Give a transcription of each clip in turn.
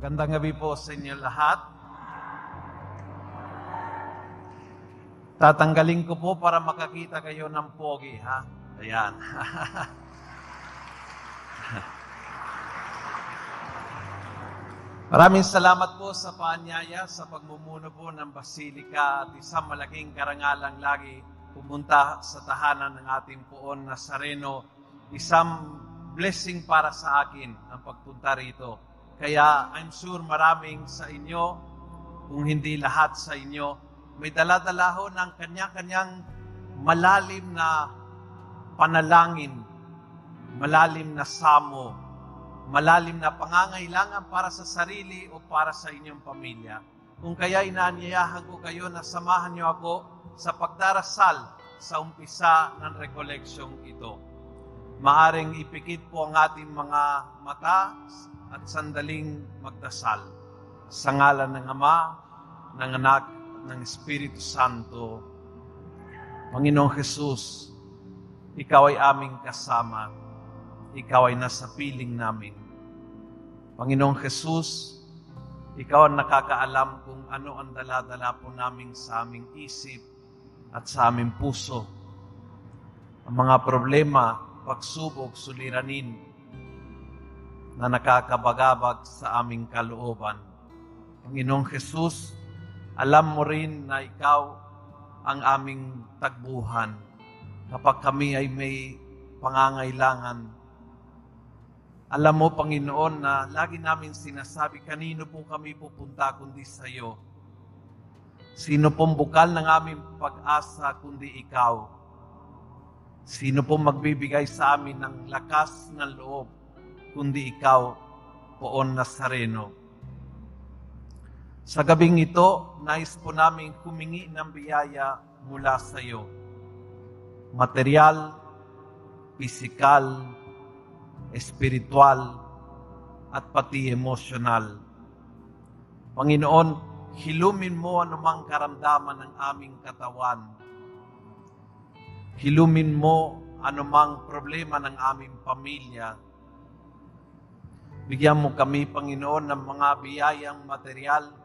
Magandang gabi po sa inyo lahat. Tatanggalin ko po para makakita kayo ng pogi, ha? Ayan. Maraming salamat po sa paanyaya, sa pagmumuno po ng Basilika at isang malaking karangalang lagi pumunta sa tahanan ng ating poon Nazareno. Isang blessing para sa akin ang pagpunta rito. Kaya I'm sure maraming sa inyo, kung hindi lahat sa inyo, may daladala ho ng kanya-kanyang malalim na panalangin, malalim na samo, malalim na pangangailangan para sa sarili o para sa inyong pamilya. Kung kaya inaanyayahan ko kayo na samahan niyo ako sa pagdarasal sa umpisa ng recollection ito. Maaring ipikit po ang ating mga mata at sandaling magdasal. Sa ngalan ng Ama, ng Anak, ng Espiritu Santo. Panginoong Jesus, Ikaw ay aming kasama. Ikaw ay nasa piling namin. Panginoong Jesus, Ikaw ang nakakaalam kung ano ang daladala po namin sa aming isip at sa aming puso. Ang mga problema, pagsubok, suliranin na nakakabagabag sa aming kalooban. Panginoong Jesus, alam mo rin na ikaw ang aming tagbuhan kapag kami ay may pangangailangan alam mo, Panginoon, na lagi namin sinasabi, kanino po kami pupunta kundi sa iyo. Sino pong bukal ng aming pag-asa kundi ikaw? Sino pong magbibigay sa amin ng lakas ng loob kundi ikaw, Poon Nazareno? Sa gabing ito, nais po namin humingi ng biyaya mula sa iyo. Material, pisikal, espiritual, at pati emosyonal. Panginoon, hilumin mo anumang karamdaman ng aming katawan. Hilumin mo anumang problema ng aming pamilya. Bigyan mo kami, Panginoon, ng mga biyayang material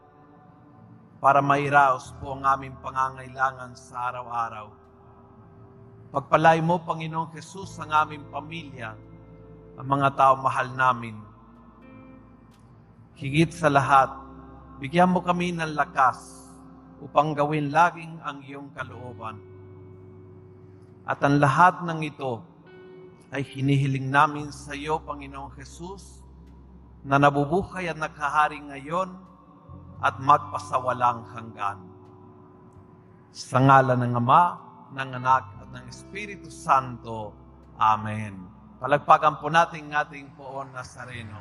para mairaos po ang aming pangangailangan sa araw-araw. Pagpalay mo, Panginoong Jesus, ang aming pamilya, ang mga tao mahal namin. Higit sa lahat, bigyan mo kami ng lakas upang gawin laging ang iyong kalooban. At ang lahat ng ito ay hinihiling namin sa iyo, Panginoong Jesus, na nabubuhay at nakahari ngayon at magpasawalang hanggan. Sa ngalan ng Ama, ng Anak at ng Espiritu Santo. Amen. Palagpagan po natin ating poon Nazareno.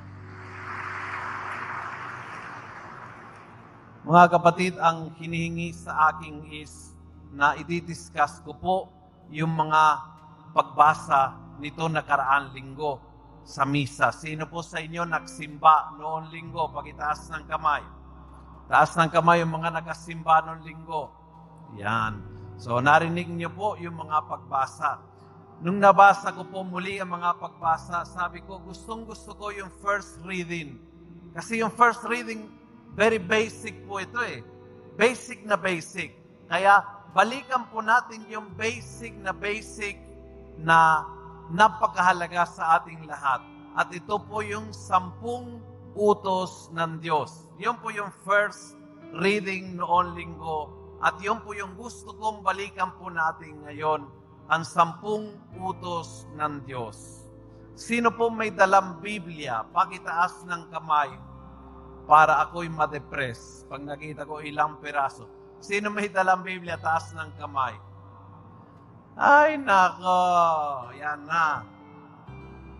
Mga kapatid, ang hinihingi sa aking is na ididiscuss ko po yung mga pagbasa nito nakaraang linggo sa misa. Sino po sa inyo nagsimba noong linggo? Pagitaas ng kamay. Taas ng kamay yung mga nagasimba noong linggo. Yan. So narinig niyo po yung mga pagbasa. Nung nabasa ko po muli ang mga pagbasa, sabi ko, gustong gusto ko yung first reading. Kasi yung first reading, very basic po ito eh. Basic na basic. Kaya balikan po natin yung basic na basic na napakahalaga sa ating lahat. At ito po yung sampung utos ng Diyos. Yun po yung first reading noon linggo. At yun po yung gusto kong balikan po natin ngayon ang sampung utos ng Diyos. Sino po may dalang Biblia, pakitaas ng kamay para ako'y ma-depress pag nakita ko ilang peraso. Sino may dalang Biblia, taas ng kamay? Ay, nako, yan na.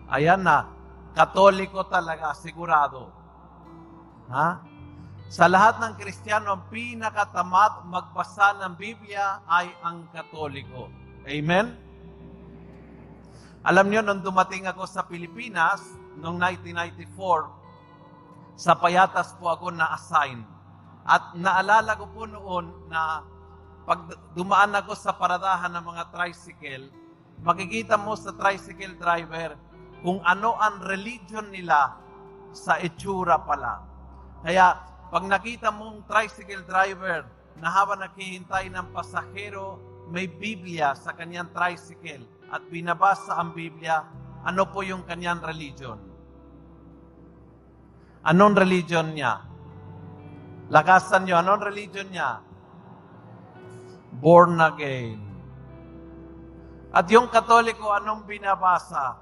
Ayan na. Katoliko talaga, sigurado. Ha? Sa lahat ng Kristiyano, ang pinakatamad magbasa ng Biblia ay ang Katoliko. Amen? Alam niyo, nung dumating ako sa Pilipinas, noong 1994, sa Payatas po ako na-assign. At naalala ko po noon na pag dumaan ako sa paradahan ng mga tricycle, makikita mo sa tricycle driver kung ano ang religion nila sa itsura pala. Kaya, pag nakita mong tricycle driver na habang naghihintay ng pasahero, may Biblia sa kanyang tricycle at binabasa ang Biblia, ano po yung kanyang religion? Anong religion niya? Lakasan niyo, anong religion niya? Born again. At yung katoliko, anong binabasa?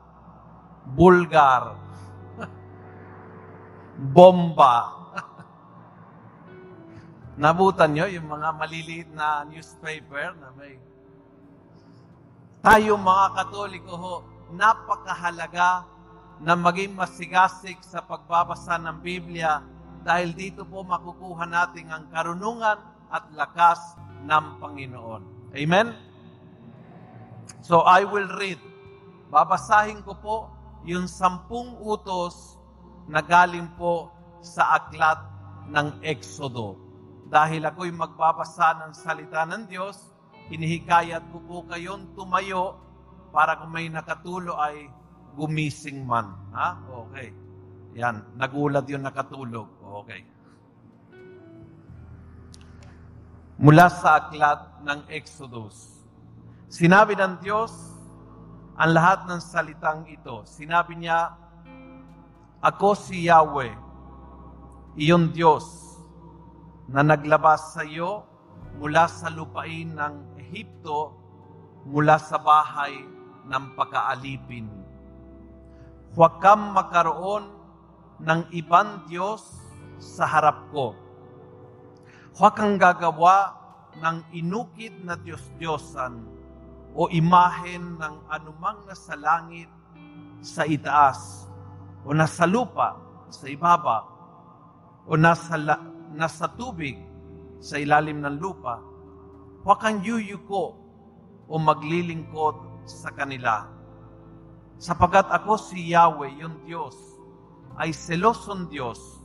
Bulgar. Bomba. Nabutan nyo yung mga maliliit na newspaper na may tayo mga katoliko ho, napakahalaga na maging masigasig sa pagbabasa ng Biblia dahil dito po makukuha natin ang karunungan at lakas ng Panginoon. Amen? So I will read. Babasahin ko po yung sampung utos na galing po sa aklat ng Exodo dahil ako'y magbabasa ng salita ng Diyos, hinihikayat ko po kayong tumayo para kung may nakatulo ay gumising man. Ha? Okay. Yan. Nagulat yung nakatulog. Okay. Mula sa aklat ng Exodus. Sinabi ng Diyos ang lahat ng salitang ito. Sinabi niya, Ako si Yahweh, iyong Diyos, na naglabas sa iyo mula sa lupain ng Ehipto, mula sa bahay ng pagkaalipin. Huwag kang magkaroon ng ibang Diyos sa harap ko. Huwag kang gagawa ng inukit na Diyos-Diyosan o imahen ng anumang nasa langit, sa itaas, o nasa lupa, sa ibaba, o nasa la- nasa tubig sa ilalim ng lupa, huwag kang yuyuko o maglilingkod sa kanila. Sapagat ako si Yahweh, yung Diyos, ay selosong Diyos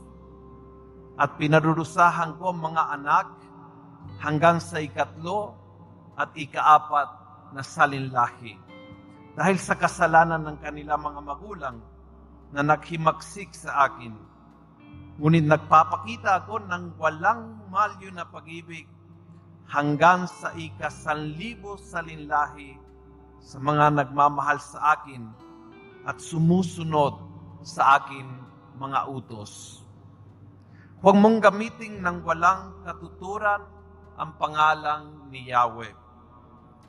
at pinarurusahan ko ang mga anak hanggang sa ikatlo at ikaapat na salinlahi. Dahil sa kasalanan ng kanila mga magulang na naghimaksik sa akin, Ngunit nagpapakita ako ng walang malyo na pag-ibig hanggang sa ikasanlibo salinlahi sa mga nagmamahal sa akin at sumusunod sa akin mga utos. Huwag mong gamitin ng walang katuturan ang pangalang ni Yahweh,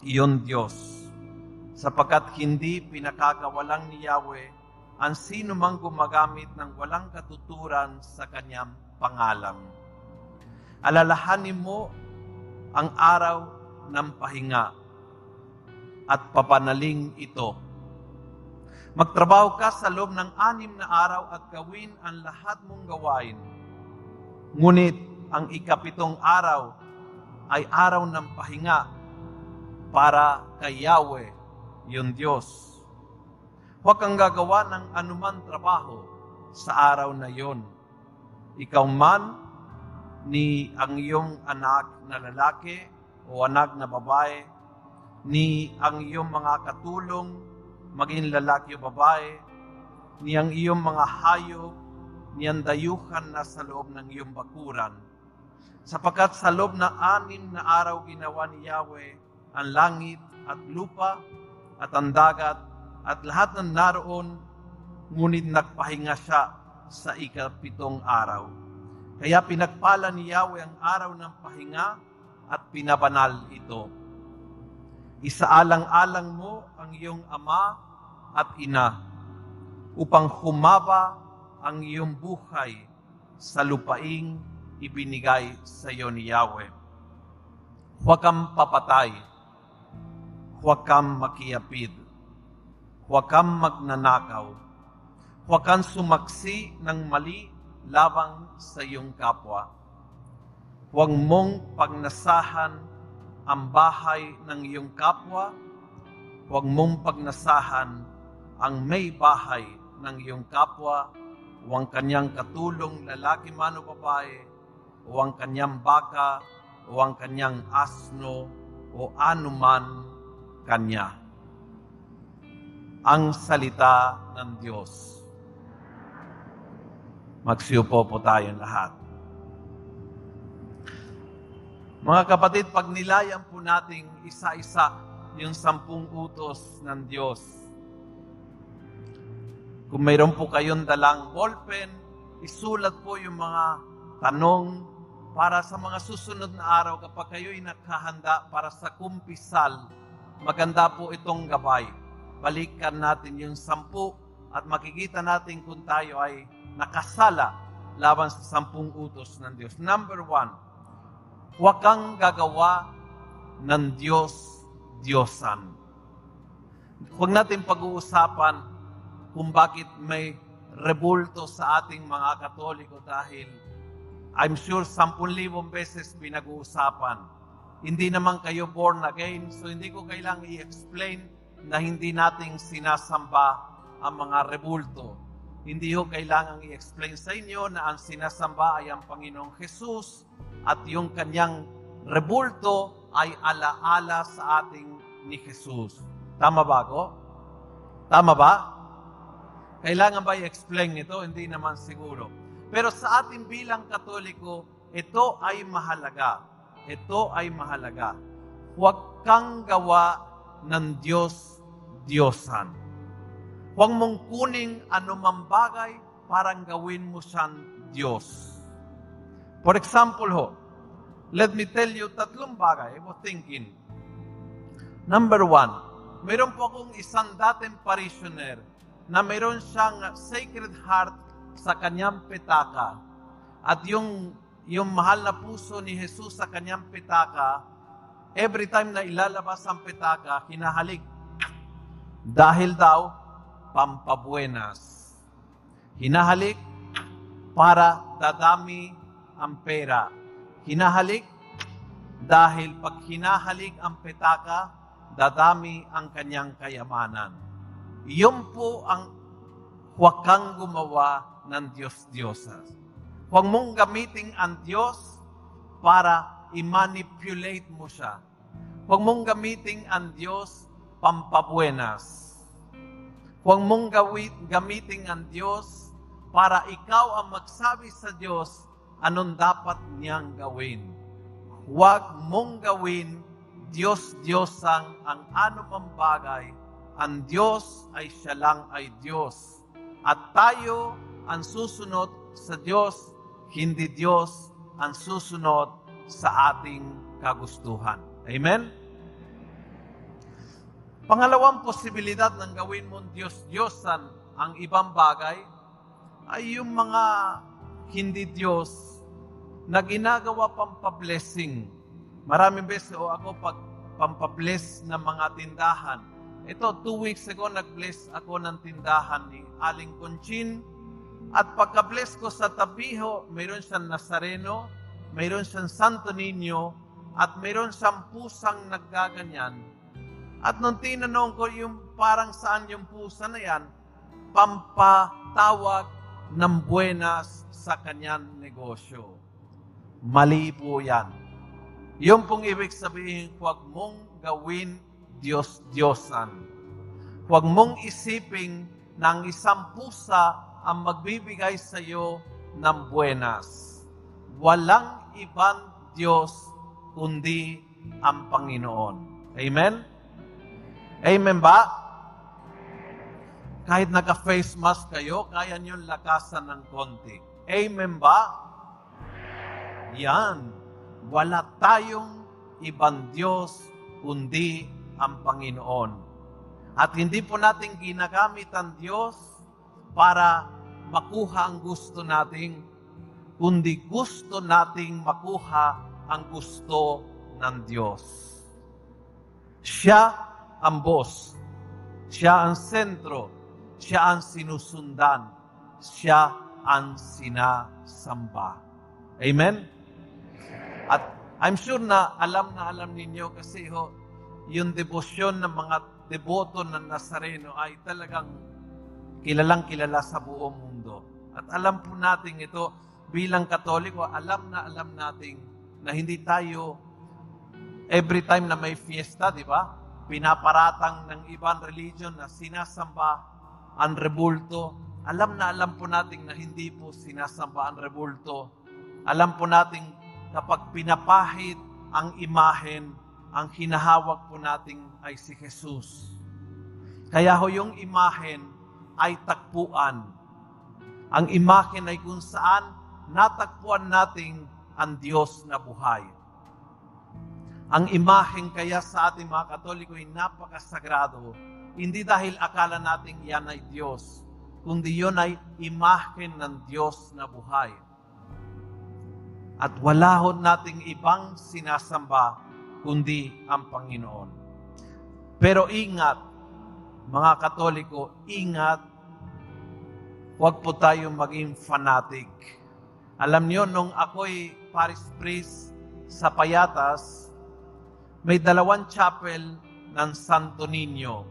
iyon Diyos, sapagkat hindi pinakakawalang ni Yahweh ang sino mang gumagamit ng walang katuturan sa kanyang pangalan. Alalahanin mo ang araw ng pahinga at papanaling ito. Magtrabaho ka sa loob ng anim na araw at gawin ang lahat mong gawain. Ngunit ang ikapitong araw ay araw ng pahinga para kay Yahweh, yung Diyos Huwag kang gagawa ng anuman trabaho sa araw na yon. Ikaw man, ni ang iyong anak na lalaki o anak na babae, ni ang iyong mga katulong, maging lalaki o babae, ni ang iyong mga hayop, ni ang dayuhan na sa loob ng iyong bakuran. Sapagkat sa loob na anim na araw ginawa ni Yahweh ang langit at lupa at ang dagat at lahat ng naroon, ngunit nagpahinga siya sa ikapitong araw. Kaya pinagpala ni Yahweh ang araw ng pahinga at pinabanal ito. Isaalang-alang mo ang iyong ama at ina upang humaba ang iyong buhay sa lupaing ibinigay sa iyo ni Yahweh. Huwag kang papatay, huwag kang makiyapid, Huwag kang magnanakaw. Huwag kang sumaksi ng mali labang sa iyong kapwa. Huwag mong pagnasahan ang bahay ng iyong kapwa. Huwag mong pagnasahan ang may bahay ng iyong kapwa o ang kanyang katulong lalaki man o babae o ang kanyang baka o ang kanyang asno o anuman kanya ang salita ng Diyos. Magsiupo po tayong lahat. Mga kapatid, pag nilayan po nating isa-isa yung sampung utos ng Diyos, kung mayroon po kayong dalang ballpen, isulat po yung mga tanong para sa mga susunod na araw kapag kayo'y nakahanda para sa kumpisal. Maganda po itong gabay. Balikan natin yung sampu at makikita natin kung tayo ay nakasala laban sa sampung utos ng Diyos. Number one, huwag kang gagawa ng Diyos Diyosan. Huwag natin pag-uusapan kung bakit may rebulto sa ating mga Katoliko dahil I'm sure 10,000 beses pinag-uusapan. Hindi naman kayo born again, so hindi ko kailangang i-explain na hindi nating sinasamba ang mga rebulto. Hindi ko kailangang i-explain sa inyo na ang sinasamba ay ang Panginoong Jesus at yung kanyang rebulto ay alaala sa ating ni Jesus. Tama ba ako? Tama ba? Kailangan ba i-explain ito? Hindi naman siguro. Pero sa ating bilang katoliko, ito ay mahalaga. Ito ay mahalaga. Huwag kang gawa ng Diyos Diyosan. Huwag mong kuning anumang bagay parang gawin mo siyang Diyos. For example ho, let me tell you tatlong bagay I was thinking. Number one, mayroon po akong isang dating parishioner na mayroon siyang Sacred Heart sa kanyang pitaka. At yung, yung mahal na puso ni Jesus sa kanyang pitaka, every time na ilalabas ang pitaka, hinahalik. Dahil daw, pampabuenas. Hinahalik para dadami ang pera. Hinahalik dahil pag hinahalik ang petaka, dadami ang kanyang kayamanan. Iyon po ang huwag kang gumawa ng Diyos-Diyosas. Huwag mong gamitin ang Diyos para i-manipulate mo siya. Huwag mong gamitin ang Diyos pampabuenas. Huwag mong gamitin ang Diyos para ikaw ang magsabi sa Diyos anong dapat niyang gawin. Huwag mong gawin Diyos-Diyosan ang anumang bagay. Ang Diyos ay siya lang ay Diyos. At tayo ang susunod sa Diyos, hindi Diyos ang susunod sa ating kagustuhan. Amen? Pangalawang posibilidad ng gawin mong Diyos-Diyosan ang ibang bagay ay yung mga hindi Diyos na ginagawa pang pa-blessing. Maraming beses o ako pag pampabless ng mga tindahan. Ito, two weeks ago, nag-bless ako ng tindahan ni Aling Conchin. At pagka-bless ko sa tabiho, mayroon siyang Nazareno, mayroon siyang Santo Niño, at mayroon siyang pusang naggaganyan. At nung tinanong ko yung parang saan yung pusa na yan, pampatawag ng buenas sa kanyang negosyo. Mali po yan. Yung pong ibig sabihin, huwag mong gawin Diyos-Diyosan. Huwag mong isiping na ang isang pusa ang magbibigay sa iyo ng buenas. Walang ibang Diyos kundi ang Panginoon. Amen? Amen ba? Kahit naka-face mask kayo, kaya nyo lakasan ng konti. Amen ba? Yan wala tayong ibang Diyos kundi ang Panginoon. At hindi po natin ginagamit ang Diyos para makuha ang gusto nating, kundi gusto nating makuha ang gusto ng Diyos. Siya ang boss. Siya ang sentro. Siya ang sinusundan. Siya ang sinasamba. Amen? At I'm sure na alam na alam ninyo kasi ho, yung debosyon ng mga deboto ng Nazareno ay talagang kilalang kilala sa buong mundo. At alam po natin ito bilang Katoliko, alam na alam natin na hindi tayo every time na may fiesta, di ba? Pinaparatang ng ibang religion na sinasamba ang rebulto. alam na alam po natin na hindi po sinasamba ang rebulto. Alam po natin kapag pinapahid ang imahen, ang hinahawak po natin ay si Jesus. Kaya ho yung imahen ay takpuan. Ang imahen ay kung saan natagpuan natin ang Diyos na buhay. Ang imahen kaya sa ating mga Katoliko ay napakasagrado. Hindi dahil akala natin yan ay Diyos, kundi yun ay imahen ng Diyos na buhay. At wala ho nating ibang sinasamba kundi ang Panginoon. Pero ingat, mga Katoliko, ingat, huwag po tayong maging fanatic. Alam niyo, nung ako'y Paris Priest sa Payatas, may dalawang chapel ng Santo Niño.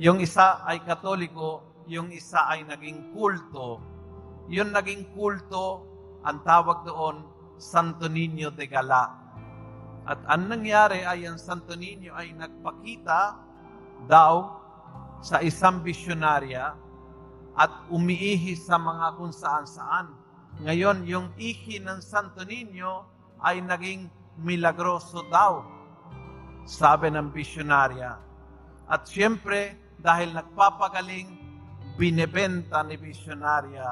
Yung isa ay Katoliko, yung isa ay naging kulto. Yung naging kulto, ang tawag doon, Santo Niño de Gala. At ang nangyari ay ang Santo Niño ay nagpakita daw sa isang bisyonarya at umiihi sa mga kung saan-saan. Ngayon, yung ihi ng Santo Niño ay naging milagroso daw, sabi ng bisyonarya. At siyempre, dahil nagpapagaling, binebenta ni bisyonarya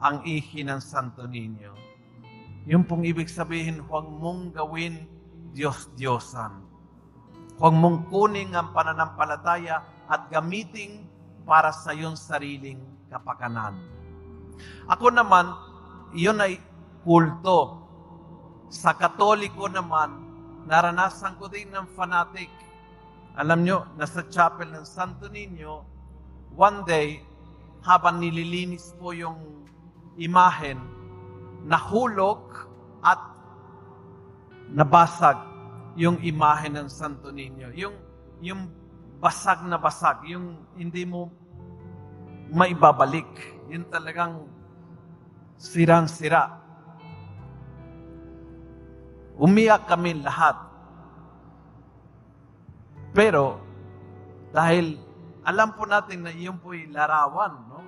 ang ihi ng Santo Niño. Yung pong ibig sabihin, huwag mong gawin Diyos-Diyosan. Huwag mong kunin ang pananampalataya at gamitin para sa iyong sariling kapakanan. Ako naman, iyon ay kulto. Sa katoliko naman, naranasan ko din ng fanatic. Alam nyo, nasa chapel ng Santo Niño, one day, habang nililinis po yung imahen, nahulog at nabasag yung imahen ng Santo Niño. Yung, yung basag na basag, yung hindi mo maibabalik. Yung talagang sirang-sira. Umiyak kami lahat. Pero, dahil alam po natin na iyon po'y larawan, no?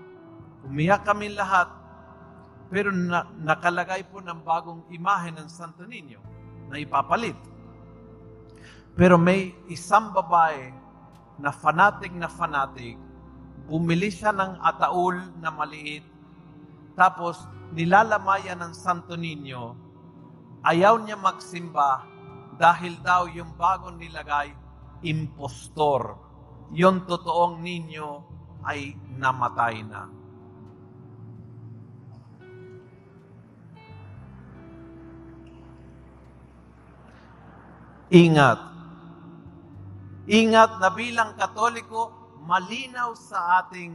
Umiyak kami lahat pero na, nakalagay po ng bagong imahe ng Santo Niño na ipapalit. Pero may isang babae na fanatic na fanatic, bumili siya ng ataul na maliit, tapos nilalamayan ng Santo Niño, ayaw niya magsimba dahil daw yung bagong nilagay, impostor. Yung totoong ninyo ay namatay na. Ingat. Ingat na bilang Katoliko, malinaw sa ating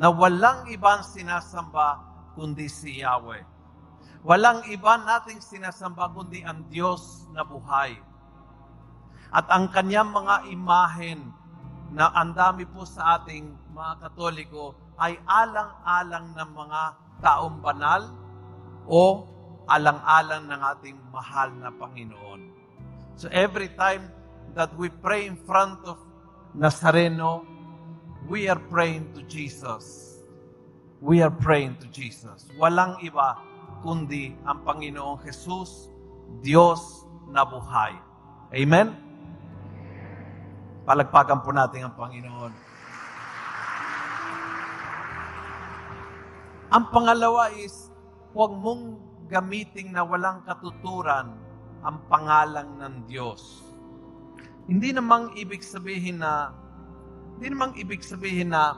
na walang ibang sinasamba kundi si Yahweh. Walang iba nating sinasamba kundi ang Diyos na buhay. At ang kanyang mga imahen na ang dami po sa ating mga Katoliko ay alang-alang ng mga taong banal o alang-alang ng ating mahal na Panginoon. So every time that we pray in front of Nazareno, we are praying to Jesus. We are praying to Jesus. Walang iba kundi ang Panginoong Jesus, Diyos na buhay. Amen? Palagpagan po natin ang Panginoon. Ang pangalawa is, huwag mong gamitin na walang katuturan ang pangalan ng Diyos. Hindi namang ibig sabihin na hindi namang ibig sabihin na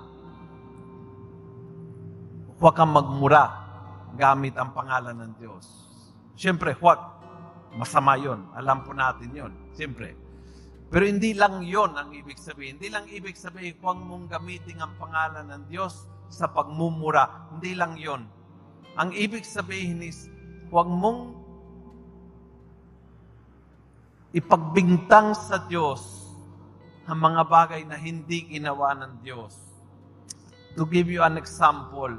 huwag kang magmura gamit ang pangalan ng Diyos. Siyempre, huwag. Masama yon. Alam po natin yon. Siyempre. Pero hindi lang yon ang ibig sabihin. Hindi lang ibig sabihin huwag mong gamitin ang pangalan ng Diyos sa pagmumura. Hindi lang yon. Ang ibig sabihin is huwag mong ipagbintang sa Diyos ang mga bagay na hindi ginawa ng Diyos. To give you an example,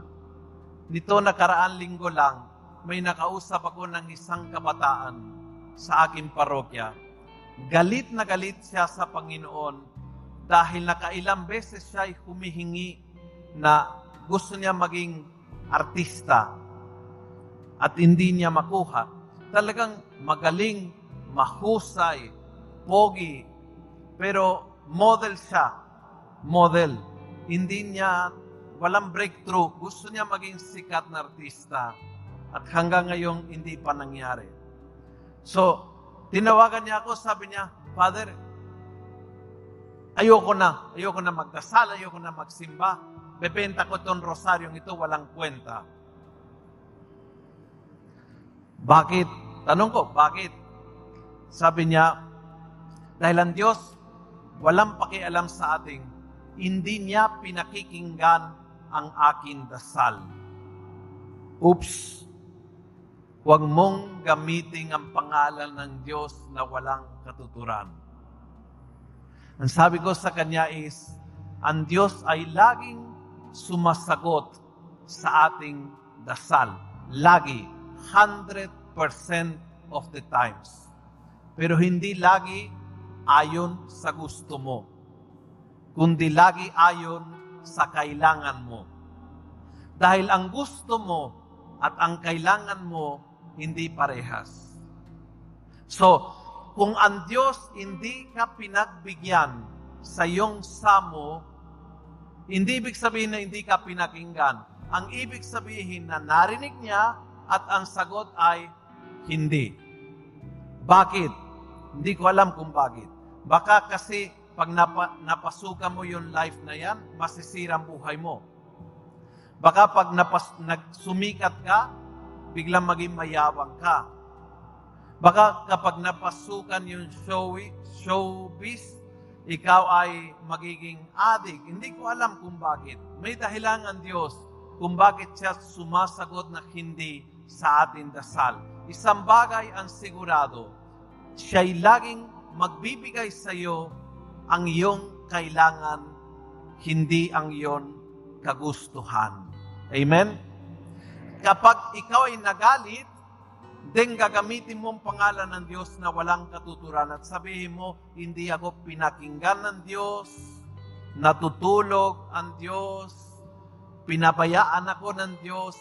nito nakaraan linggo lang, may nakausap ako ng isang kabataan sa aking parokya. Galit na galit siya sa Panginoon dahil nakailang beses siya ay humihingi na gusto niya maging artista at hindi niya makuha. Talagang magaling, mahusay, pogi, pero model siya. Model. Hindi niya, walang breakthrough. Gusto niya maging sikat na artista. At hanggang ngayon, hindi pa nangyari. So, tinawagan niya ako, sabi niya, Father, ayoko na. Ayoko na magdasal, ayoko na magsimba. Bebenta ko itong rosaryong ito, walang kwenta. Bakit? Tanong ko, bakit? Sabi niya, dahil ang Diyos walang pakialam sa ating, hindi niya pinakikinggan ang akin dasal. Oops! Huwag mong gamitin ang pangalan ng Diyos na walang katuturan. Ang sabi ko sa kanya is, ang Diyos ay laging sumasagot sa ating dasal. Lagi. 100% of the times. Pero hindi lagi ayon sa gusto mo, kundi lagi ayon sa kailangan mo. Dahil ang gusto mo at ang kailangan mo hindi parehas. So, kung ang Diyos hindi ka pinagbigyan sa iyong samo, hindi ibig sabihin na hindi ka pinakinggan. Ang ibig sabihin na narinig niya at ang sagot ay hindi. Bakit? Hindi ko alam kung bakit. Baka kasi pag napa, napasukan mo yung life na yan, masisira ang buhay mo. Baka pag napas, nagsumikat ka, biglang maging mayabang ka. Baka kapag napasukan yung show, showbiz, ikaw ay magiging adik. Hindi ko alam kung bakit. May dahilan ang Diyos kung bakit siya sumasagot na hindi sa ating dasal. Isang bagay ang sigurado, siya'y laging magbibigay sa iyo ang iyong kailangan, hindi ang iyong kagustuhan. Amen? Kapag ikaw ay nagalit, then gagamitin mo ang pangalan ng Diyos na walang katuturan at sabihin mo, hindi ako pinakinggan ng Diyos, natutulog ang Diyos, pinabayaan ako ng Diyos,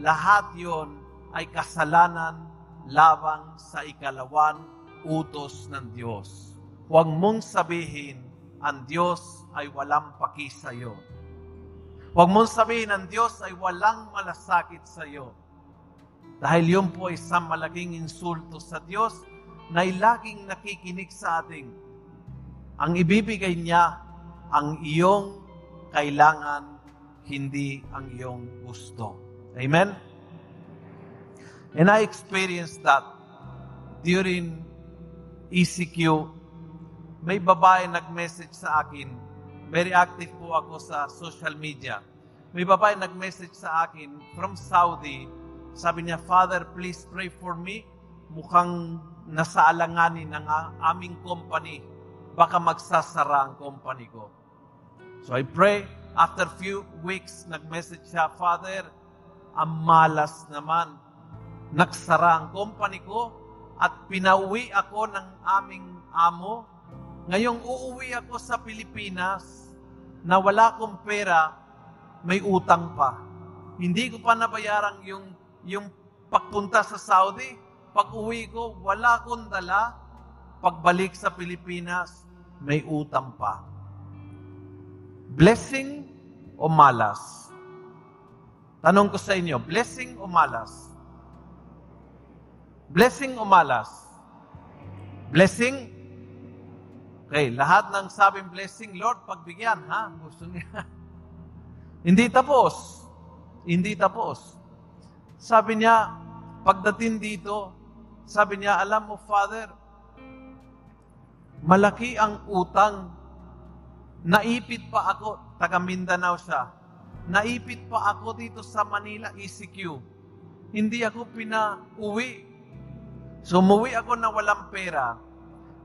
lahat yon ay kasalanan labang sa ikalawan utos ng Diyos. Huwag mong sabihin, ang Diyos ay walang paki sa iyo. Huwag mong sabihin, ang Diyos ay walang malasakit sa iyo. Dahil yun po ay isang malaking insulto sa Diyos na laging nakikinig sa ating. Ang ibibigay niya, ang iyong kailangan, hindi ang iyong gusto. Amen? And I experienced that during ECQ. May babae nag-message sa akin. Very active po ako sa social media. May babae nag-message sa akin from Saudi. Sabi niya, Father, please pray for me. Mukhang nasa alanganin ng aming company. Baka magsasara ang company ko. So I pray. After few weeks, nag-message siya, Father, ang malas naman nagsara ang company ko at pinauwi ako ng aming amo. Ngayong uuwi ako sa Pilipinas na wala akong pera, may utang pa. Hindi ko pa nabayaran yung, yung pagpunta sa Saudi. Pag uwi ko, wala akong dala. Pagbalik sa Pilipinas, may utang pa. Blessing o malas? Tanong ko sa inyo, blessing o malas? Blessing o malas? Blessing? Okay, lahat ng sabing blessing, Lord, pagbigyan, ha? Gusto niya. Hindi tapos. Hindi tapos. Sabi niya, pagdating dito, sabi niya, alam mo, Father, malaki ang utang. Naipit pa ako, taga Mindanao siya. Naipit pa ako dito sa Manila, ECQ. Hindi ako pinauwi So umuwi ako na walang pera,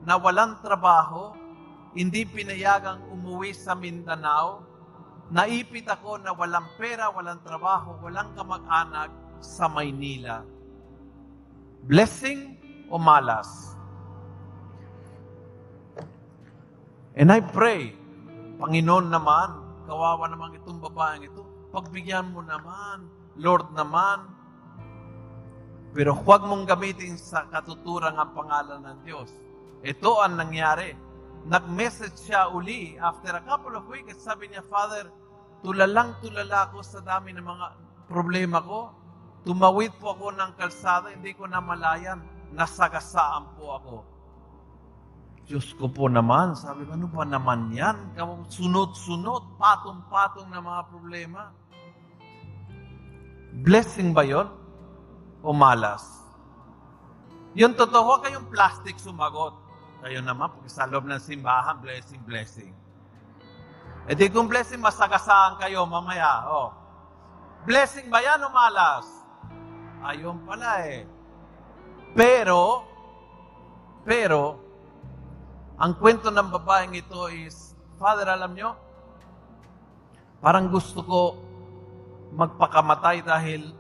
na walang trabaho, hindi pinayagang umuwi sa Mindanao, naipit ako na walang pera, walang trabaho, walang kamag-anak sa Maynila. Blessing o malas? And I pray, Panginoon naman, kawawa naman itong babaeng ito. pagbigyan mo naman, Lord naman. Pero huwag mong gamitin sa katuturang ang pangalan ng Diyos. Ito ang nangyari. Nag-message siya uli after a couple of weeks. Sabi niya, Father, tulalang tulala ako sa dami ng mga problema ko. Tumawid po ako ng kalsada, hindi ko na malayan. Nasagasaan po ako. Diyos ko po naman, sabi ko, ano ba naman yan? Sunod-sunod, patong-patong na mga problema. Blessing ba yon O malas? Yung totoo, huwag kayong plastic sumagot. Kayo naman, pag sa loob ng simbahan, blessing, blessing. E di kung blessing, masagasaan kayo mamaya. Oh. Blessing ba yan o malas? Ayun pala eh. Pero, pero, ang kwento ng babaeng ito is, Father, alam nyo, parang gusto ko magpakamatay dahil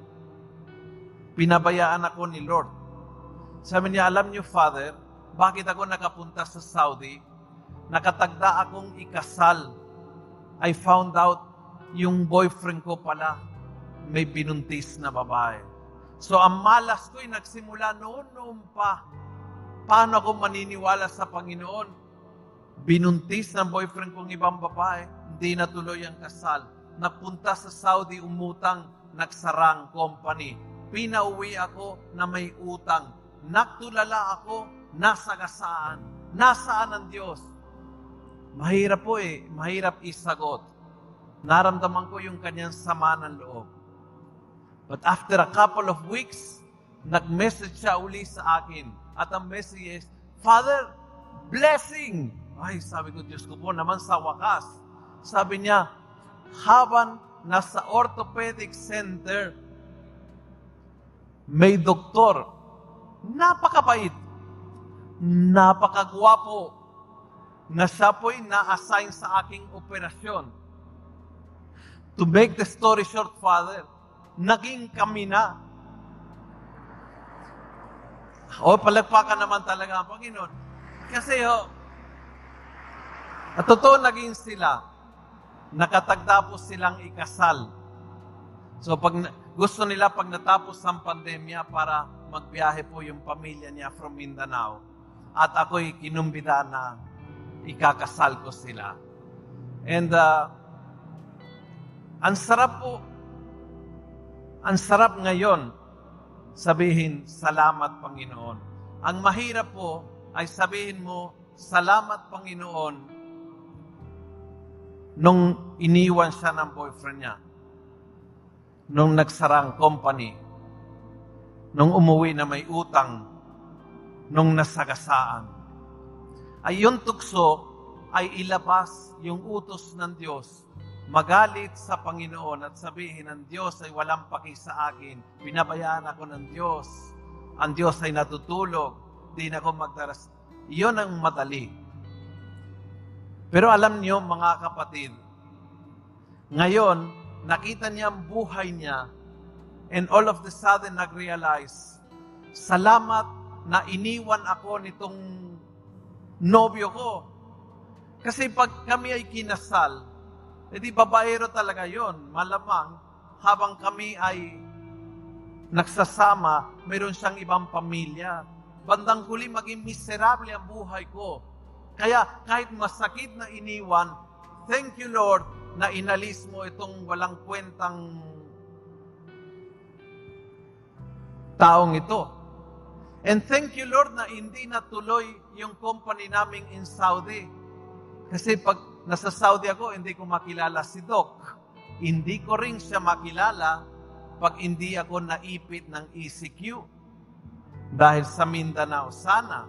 pinabayaan ako ni Lord. Sabi niya, alam niyo, Father, bakit ako nakapunta sa Saudi? Nakatagda akong ikasal. I found out yung boyfriend ko pala may binuntis na babae. So ang malas ko'y nagsimula noon-noon pa Paano ako maniniwala sa Panginoon? Binuntis ng boyfriend kong ibang babae, hindi natuloy ang kasal. Nagpunta sa Saudi, umutang, nagsarang company. Pinauwi ako na may utang. Nagtulala ako, nasagasaan. Nasaan ang Diyos? Mahirap po eh, mahirap isagot. Naramdaman ko yung kanyang sama ng loob. But after a couple of weeks, nag-message siya uli sa akin at ang message is, Father, blessing! Ay, sabi ko, Diyos ko po naman sa wakas. Sabi niya, habang nasa orthopedic center, may doktor, napakabait, napakagwapo, na siya po'y na-assign sa aking operasyon. To make the story short, Father, naging kami na o, palagpakan naman talaga ang Panginoon. Kasi ho, at totoo naging sila, nakatagtapos silang ikasal. So pag gusto nila pag natapos ang pandemya para magbiyahe po yung pamilya niya from Mindanao. At ako'y kinumbida na ikakasal ko sila. And uh, ang sarap po, ang sarap ngayon sabihin, Salamat Panginoon. Ang mahirap po ay sabihin mo, Salamat Panginoon, nung iniwan siya ng boyfriend niya, nung nagsarang company, nung umuwi na may utang, nung nasagasaan. Ay yung tukso ay ilabas yung utos ng Diyos magalit sa Panginoon at sabihin, ang Diyos ay walang paki sa akin. Pinabayaan ako ng Diyos. Ang Diyos ay natutulog. Di na ako magdaras. Iyon ang madali. Pero alam niyo, mga kapatid, ngayon, nakita niya ang buhay niya and all of the sudden nag-realize, salamat na iniwan ako nitong nobyo ko. Kasi pag kami ay kinasal, E di babaero talaga yon Malamang, habang kami ay nagsasama, meron siyang ibang pamilya. Bandang huli, maging miserable ang buhay ko. Kaya kahit masakit na iniwan, thank you Lord na inalis mo itong walang kwentang taong ito. And thank you Lord na hindi natuloy yung company naming in Saudi. Kasi pag nasa Saudi ako, hindi ko makilala si Doc. Hindi ko rin siya makilala pag hindi ako naipit ng ECQ. Dahil sa Mindanao, sana.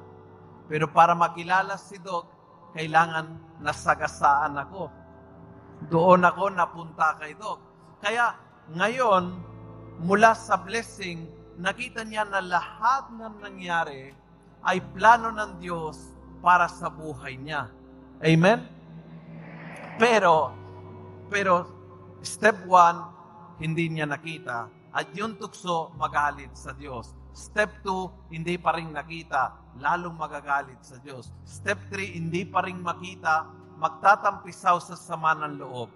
Pero para makilala si Doc, kailangan nasagasaan ako. Doon ako napunta kay Doc. Kaya ngayon, mula sa blessing, nakita niya na lahat ng nangyari ay plano ng Diyos para sa buhay niya. Amen? Pero, pero, step one, hindi niya nakita. At yung tukso, magalit sa Diyos. Step two, hindi pa rin nakita, lalong magagalit sa Diyos. Step three, hindi pa rin makita, magtatampisaw sa sama ng loob.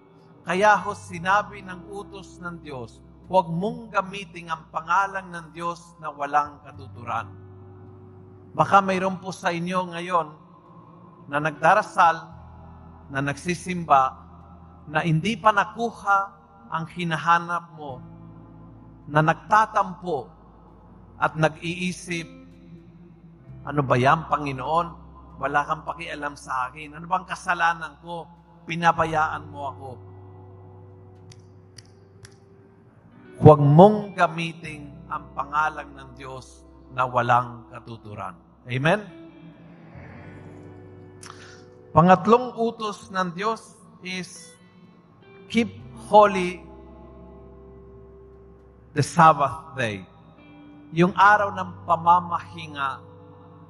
Kaya ho sinabi ng utos ng Diyos, huwag mong gamitin ang pangalan ng Diyos na walang katuturan. Baka mayroon po sa inyo ngayon na nagdarasal, na nagsisimba, na hindi pa nakuha ang hinahanap mo, na nagtatampo at nag-iisip, ano ba yan, Panginoon? Wala kang pakialam sa akin. Ano bang kasalanan ko? Pinabayaan mo ako. Huwag mong gamitin ang pangalan ng Diyos na walang katuturan. Amen? Pangatlong utos ng Diyos is keep holy the Sabbath day. Yung araw ng pamamahinga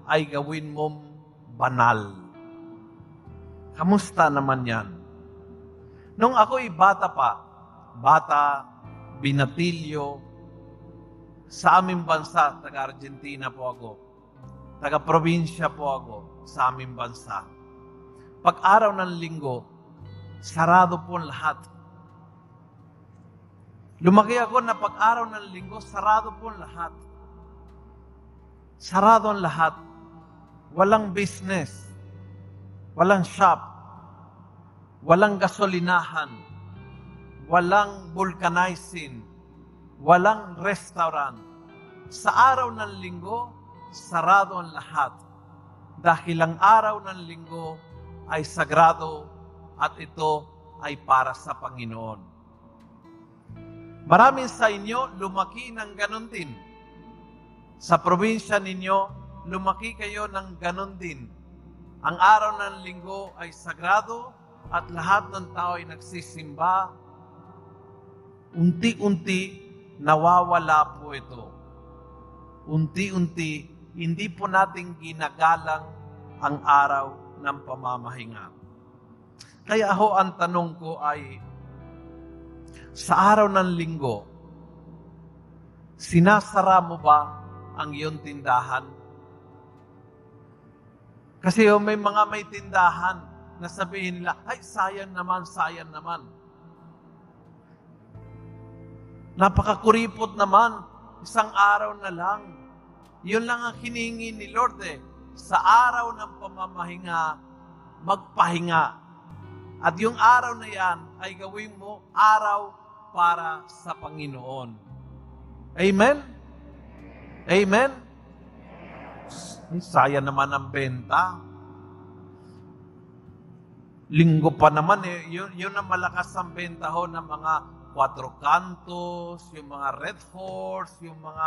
ay gawin mong banal. Kamusta naman yan? Nung ako'y bata pa, bata, binatilyo, sa aming bansa, taga-Argentina po ako. Taga-probinsya po ako sa aming bansa. Pag araw ng linggo, sarado po lahat. Lumaki ako na pag araw ng linggo, sarado po lahat. Sarado ang lahat. Walang business. Walang shop. Walang gasolinahan. Walang vulcanizing walang restaurant. Sa araw ng linggo, sarado ang lahat. Dahil ang araw ng linggo ay sagrado at ito ay para sa Panginoon. Maraming sa inyo lumaki ng ganon din. Sa probinsya ninyo, lumaki kayo ng ganon din. Ang araw ng linggo ay sagrado at lahat ng tao ay nagsisimba. Unti-unti nawawala po ito. Unti-unti, hindi po natin ginagalang ang araw ng pamamahinga. Kaya ho, ang tanong ko ay, sa araw ng linggo, sinasara mo ba ang iyong tindahan? Kasi ho, may mga may tindahan na sabihin nila, ay, sayang naman, sayang naman. Napakakuripot naman. Isang araw na lang. Yun lang ang hiningi ni Lord eh. Sa araw ng pamamahinga, magpahinga. At yung araw na yan ay gawin mo araw para sa Panginoon. Amen? Amen? Saya naman ang benta. Linggo pa naman eh. Yun, yun ang malakas ang benta ho ng mga Cuatro Cantos, yung mga Red Horse, yung mga,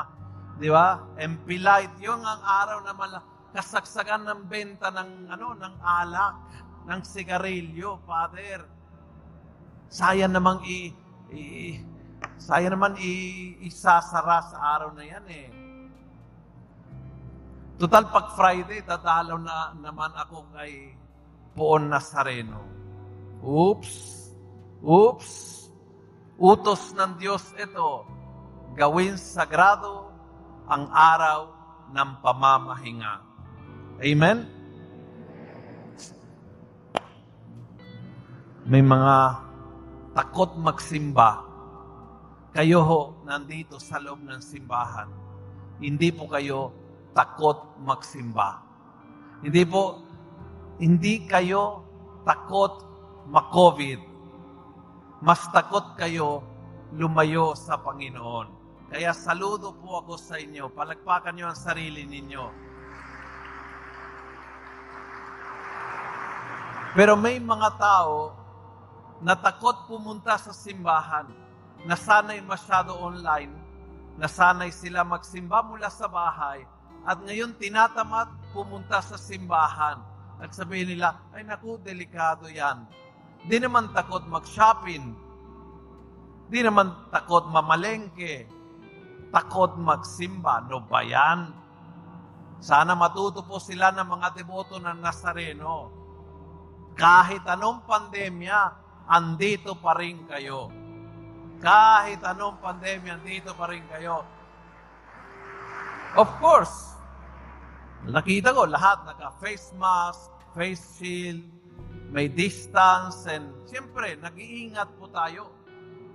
di ba, MP Light, yung ang araw na mala, kasagsagan ng benta ng, ano, ng alak, ng sigarilyo, Father. Sayang namang i, i sayang naman i, isasara sa araw na yan eh. Total, pag Friday, tatalaw na naman ako kay Poon Nazareno. Oops! Oops! Utos ng Diyos ito, gawin sagrado ang araw ng pamamahinga. Amen? May mga takot magsimba. Kayo ho, nandito sa loob ng simbahan. Hindi po kayo takot magsimba. Hindi po, hindi kayo takot ma-COVID mas takot kayo lumayo sa Panginoon. Kaya saludo po ako sa inyo. Palagpakan niyo ang sarili ninyo. Pero may mga tao na takot pumunta sa simbahan, nasanay masyado online, nasanay sila magsimba mula sa bahay, at ngayon tinatamad pumunta sa simbahan. At sabihin nila, ay naku, delikado yan Di naman takot mag-shopping. Di naman takot mamalengke. Takot magsimba. No ba yan? Sana matuto po sila ng mga deboto ng Nazareno. Kahit anong pandemya, andito pa rin kayo. Kahit anong pandemya, andito pa rin kayo. Of course, nakita ko lahat naka-face mask, face shield, may distance, and siyempre, nag-iingat po tayo.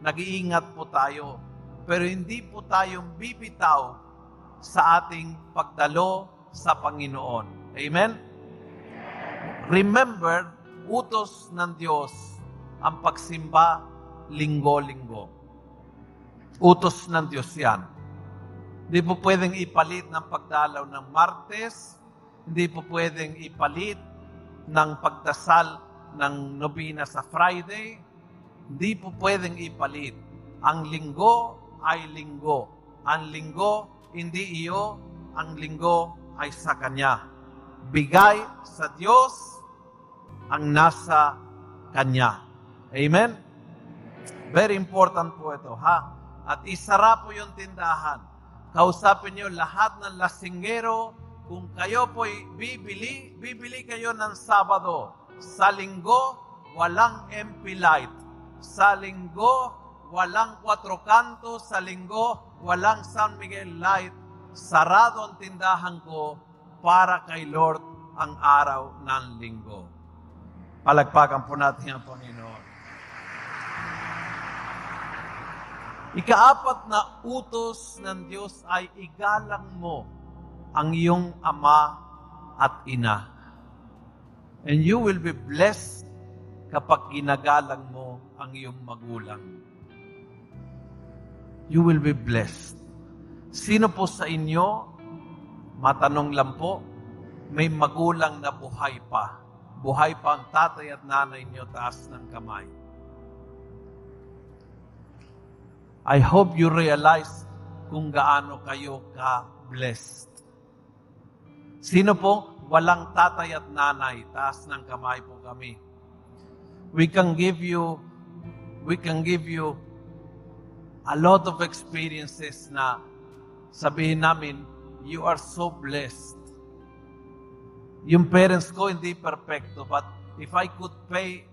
Nag-iingat po tayo. Pero hindi po tayong bibitaw sa ating pagdalo sa Panginoon. Amen? Remember, utos ng Diyos ang pagsimba linggo-linggo. Utos ng Diyos yan. Hindi po pwedeng ipalit ng pagdalaw ng Martes, hindi po pwedeng ipalit ng pagdasal ng nobina sa Friday, hindi po pwedeng ipalit. Ang linggo ay linggo. Ang linggo, hindi iyo, ang linggo ay sa Kanya. Bigay sa Diyos ang nasa Kanya. Amen? Very important po ito, ha? At isara po yung tindahan. Kausapin niyo lahat ng lasinggero. Kung kayo po'y bibili, bibili kayo ng Sabado. Sa linggo, walang MP light. Sa linggo, walang kwatro kanto. Sa linggo, walang San Miguel light. Sarado ang tindahan ko para kay Lord ang araw ng linggo. Palagpakan po natin ang Panginoon. Ikaapat na utos ng Diyos ay igalang mo ang iyong ama at ina. And you will be blessed kapag ginagalang mo ang iyong magulang. You will be blessed. Sino po sa inyo, matanong lang po, may magulang na buhay pa. Buhay pa ang tatay at nanay niyo taas ng kamay. I hope you realize kung gaano kayo ka-blessed. Sino po walang tatay at nanay? Taas ng kamay po kami. We can give you we can give you a lot of experiences na sabihin namin, you are so blessed. Yung parents ko hindi perfecto, but if I could pay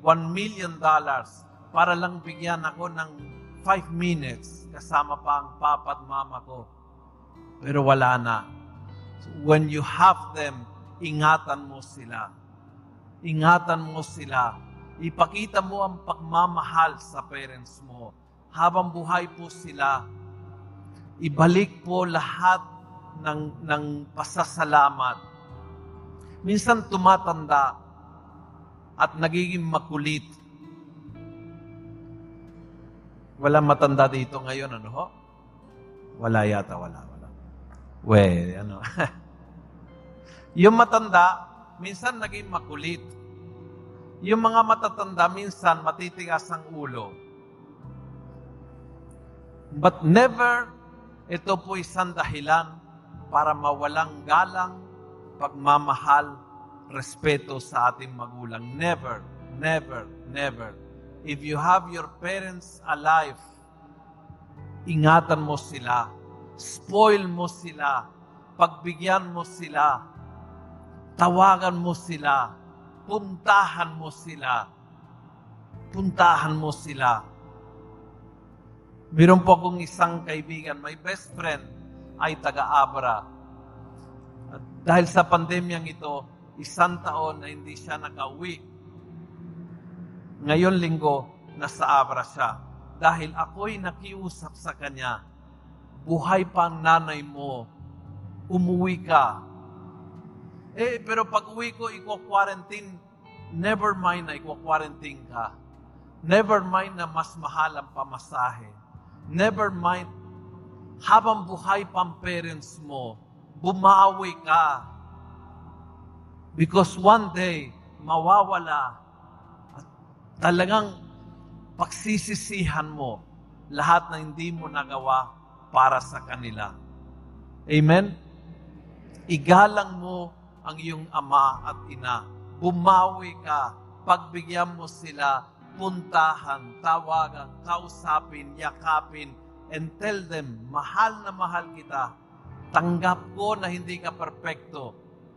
one million dollars para lang bigyan ako ng five minutes kasama pa ang papa at mama ko. Pero wala na. So when you have them, ingatan mo sila. Ingatan mo sila. Ipakita mo ang pagmamahal sa parents mo. Habang buhay po sila, ibalik po lahat ng, ng pasasalamat. Minsan tumatanda at nagiging makulit Walang matanda dito ngayon, ano ho? Wala yata, wala, wala. We, ano. yung matanda, minsan naging makulit. Yung mga matatanda, minsan matitigas ang ulo. But never, ito po isang dahilan para mawalang galang, pagmamahal, respeto sa ating magulang. Never, never, never. If you have your parents alive, ingatan mo sila, spoil mo sila, pagbigyan mo sila, tawagan mo sila, puntahan mo sila, puntahan mo sila. Meron po akong isang kaibigan, my best friend ay taga-Abra. At dahil sa pandemyang ito, isang taon na hindi siya nakauwi ngayon linggo, nasa Abra siya. Dahil ako'y nakiusap sa kanya, buhay pa ang nanay mo, umuwi ka. Eh, pero pag uwi ko, iko-quarantine, never mind na iko-quarantine ka. Never mind na mas mahal ang pamasahe. Never mind, habang buhay pa ang parents mo, bumawi ka. Because one day, mawawala talagang pagsisisihan mo lahat na hindi mo nagawa para sa kanila. Amen? Igalang mo ang iyong ama at ina. Bumawi ka, pagbigyan mo sila, puntahan, tawagan, kausapin, yakapin, and tell them, mahal na mahal kita. Tanggap ko na hindi ka perpekto.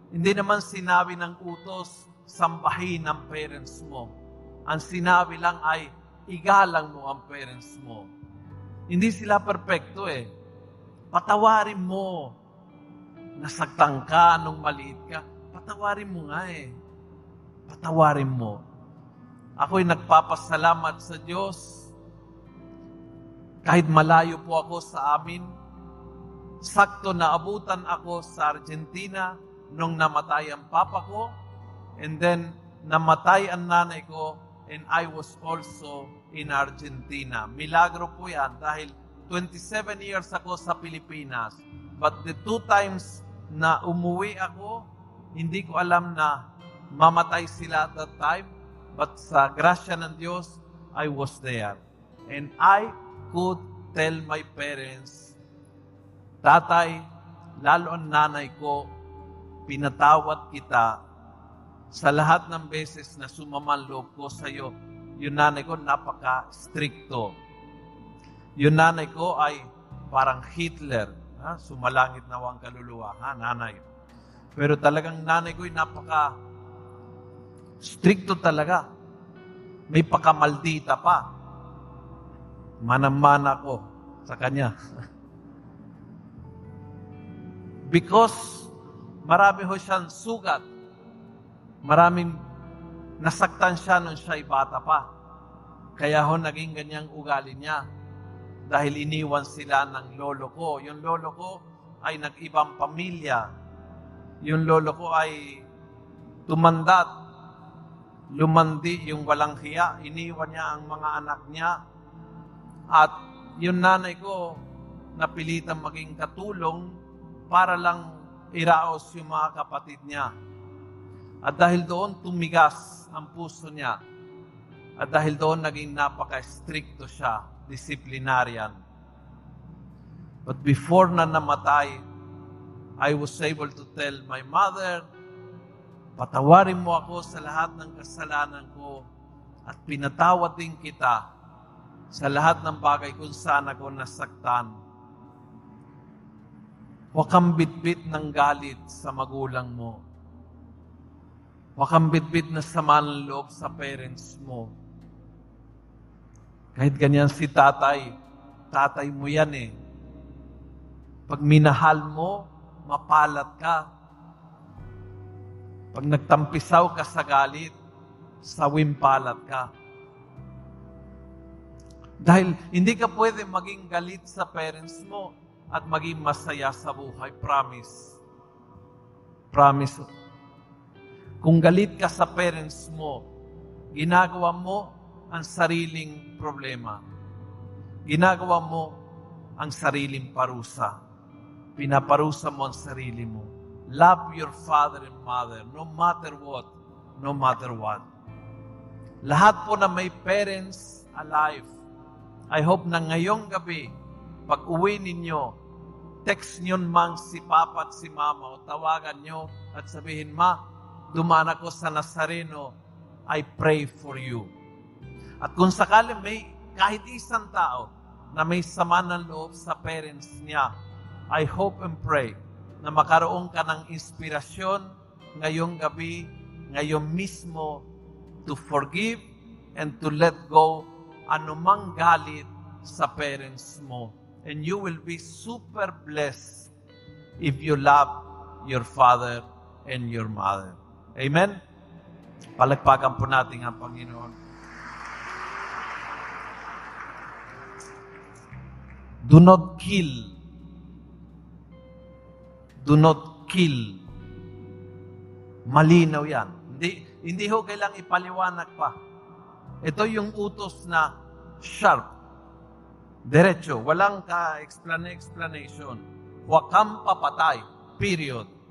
Hindi naman sinabi ng utos, sambahin ng parents mo ang sinabi lang ay, igalang mo ang parents mo. Hindi sila perpekto eh. Patawarin mo. Nasaktan ka nung maliit ka. Patawarin mo nga eh. patawarin mo. Ako'y nagpapasalamat sa Diyos. Kahit malayo po ako sa amin, sakto na abutan ako sa Argentina nung namatay ang papa ko, and then namatay ang nanay ko, and I was also in Argentina. Milagro po yan dahil 27 years ako sa Pilipinas. But the two times na umuwi ako, hindi ko alam na mamatay sila at that time. But sa grasya ng Diyos, I was there. And I could tell my parents, Tatay, lalo ang nanay ko, pinatawad kita sa lahat ng beses na sumaman ko sa iyo. Yung nanay ko, napaka-stricto. Yung nanay ko ay parang Hitler. Ha? Sumalangit na wang kaluluwa. Ha, nanay. Pero talagang nanay ko ay napaka stricto talaga. May pakamaldita pa. Manamana ko sa kanya. Because marami ho siyang sugat. Maraming nasaktan siya nung siya'y bata pa. Kaya ho naging ganyang ugali niya. Dahil iniwan sila ng lolo ko. Yung lolo ko ay nag-ibang pamilya. Yung lolo ko ay tumandat. Lumandi yung walang hiya. Iniwan niya ang mga anak niya. At yung nanay ko, napilitan maging katulong para lang iraos yung mga kapatid niya. At dahil doon tumigas ang puso niya. At dahil doon naging napaka-stricto siya, disciplinarian. But before na namatay, I was able to tell my mother, patawarin mo ako sa lahat ng kasalanan ko at pinatawad din kita sa lahat ng bagay kung saan ako nasaktan. Huwag kang bitbit ng galit sa magulang mo. Huwag kang bitbit na sama ng loob sa parents mo. Kahit ganyan si tatay, tatay mo yan eh. Pag minahal mo, mapalat ka. Pag nagtampisaw ka sa galit, sawim palat ka. Dahil hindi ka pwede maging galit sa parents mo at maging masaya sa buhay. Promise. Promise. Kung galit ka sa parents mo, ginagawa mo ang sariling problema. Ginagawa mo ang sariling parusa. Pinaparusa mo ang sarili mo. Love your father and mother no matter what, no matter what. Lahat po na may parents alive, I hope na ngayong gabi, pag uwi ninyo, text nyo mang si Papa at si Mama o tawagan nyo at sabihin, Ma, dumaan ako sa Nazareno, I pray for you. At kung sakali may kahit isang tao na may sama ng loob sa parents niya, I hope and pray na makaroon ka ng inspirasyon ngayong gabi, ngayon mismo, to forgive and to let go anumang galit sa parents mo. And you will be super blessed if you love your father and your mother. Amen? Palagpagan po natin ang Panginoon. Do not kill. Do not kill. Malinaw yan. Hindi, hindi ho kailang ipaliwanag pa. Ito yung utos na sharp. Diretso. Walang ka-explanation. Huwag kang papatay. Period.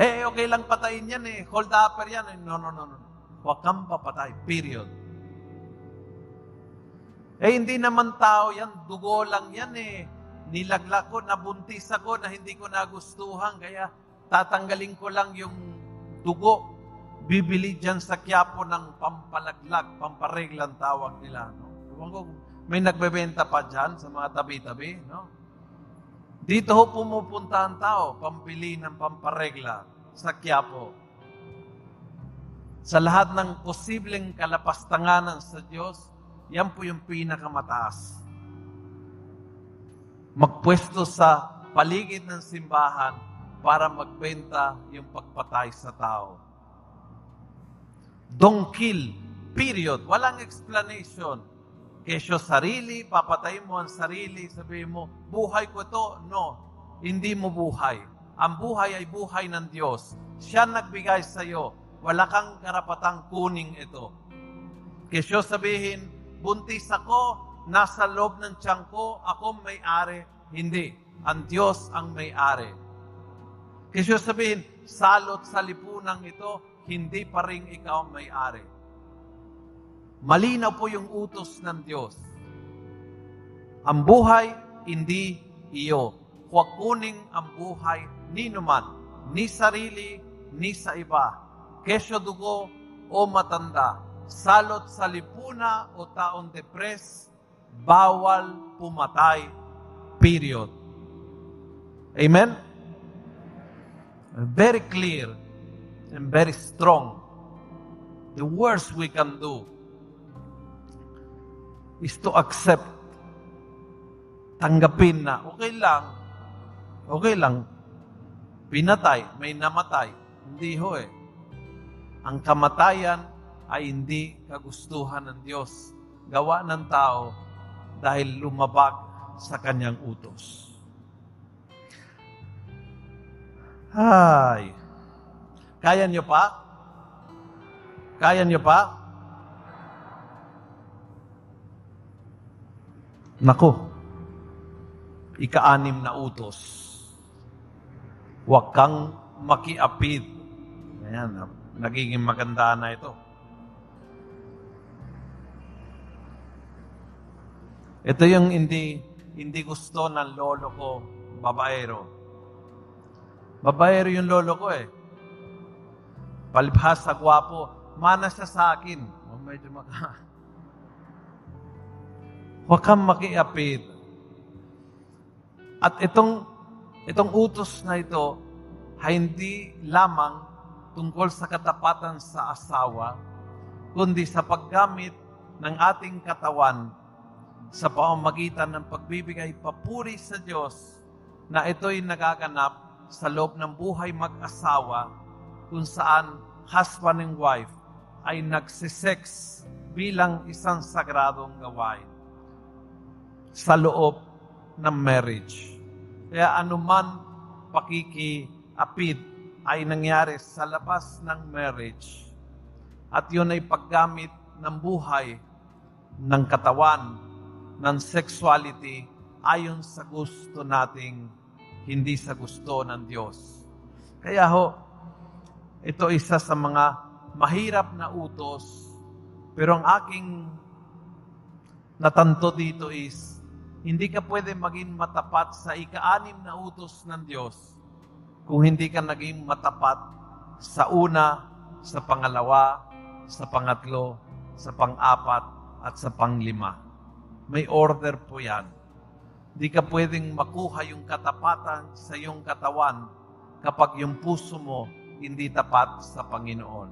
Eh, okay lang patayin yan eh. Hold upper yan. Eh. No, no, no, no. Huwag kang papatay. Period. Eh, hindi naman tao yan. Dugo lang yan eh. Nilagla ko, nabuntis ako na hindi ko nagustuhan. Kaya tatanggalin ko lang yung dugo. Bibili dyan sa Quiapo ng pampalaglag, pampareglang tawag nila. No? may nagbebenta pa dyan sa mga tabi-tabi. No? Dito ho pumupunta ang tao, pampili ng pamparegla sa Quiapo. Sa lahat ng posibleng kalapastanganan sa Diyos, yan po yung pinakamataas. Magpwesto sa paligid ng simbahan para magbenta yung pagpatay sa tao. Don't kill. Period. Walang explanation. Kesyo sarili, papatay mo ang sarili, sabihin mo, buhay ko to. No, hindi mo buhay. Ang buhay ay buhay ng Diyos. Siya nagbigay sa iyo. Wala kang karapatang kuning ito. Kesyo sabihin, buntis ako, nasa loob ng tiyan ko, ako may-ari. Hindi. Ang Diyos ang may-ari. Kesyo sabihin, salot sa lipunang ito, hindi pa rin ikaw may-ari. Malinaw po yung utos ng Diyos. Ang buhay, hindi iyo. Huwag kuning ang buhay ni numan, ni sarili, ni sa iba. Kesyo dugo o matanda, salot sa lipuna o taong depres, bawal pumatay. Period. Amen? Very clear and very strong. The worst we can do is to accept, tanggapin na, okay lang, okay lang, pinatay, may namatay. Hindi ho eh. Ang kamatayan ay hindi kagustuhan ng Diyos. Gawa ng tao dahil lumabag sa kanyang utos. Ay. Kaya nyo pa? Kaya nyo pa? Nako, ika-anim na utos. Huwag kang makiapid. Ayan, nagiging maganda na ito. Ito yung hindi hindi gusto ng lolo ko, babaero. Babaero yung lolo ko eh. Palibhasa, gwapo. Mana siya sa akin. Oh, medyo maka... Huwag kang makiapid. At itong, itong utos na ito hindi lamang tungkol sa katapatan sa asawa, kundi sa paggamit ng ating katawan sa pamamagitan ng pagbibigay papuri sa Diyos na ito'y nagaganap sa loob ng buhay mag-asawa kung saan husband and wife ay nagsisex bilang isang sagradong gawain sa loob ng marriage. Kaya anuman pakikiapid ay nangyari sa labas ng marriage at yun ay paggamit ng buhay, ng katawan, ng sexuality ayon sa gusto nating hindi sa gusto ng Diyos. Kaya ho, ito isa sa mga mahirap na utos, pero ang aking natanto dito is, hindi ka pwede maging matapat sa ika-anim na utos ng Diyos kung hindi ka naging matapat sa una, sa pangalawa, sa pangatlo, sa pang-apat, at sa panglima. May order po yan. Hindi ka pwedeng makuha yung katapatan sa iyong katawan kapag yung puso mo hindi tapat sa Panginoon.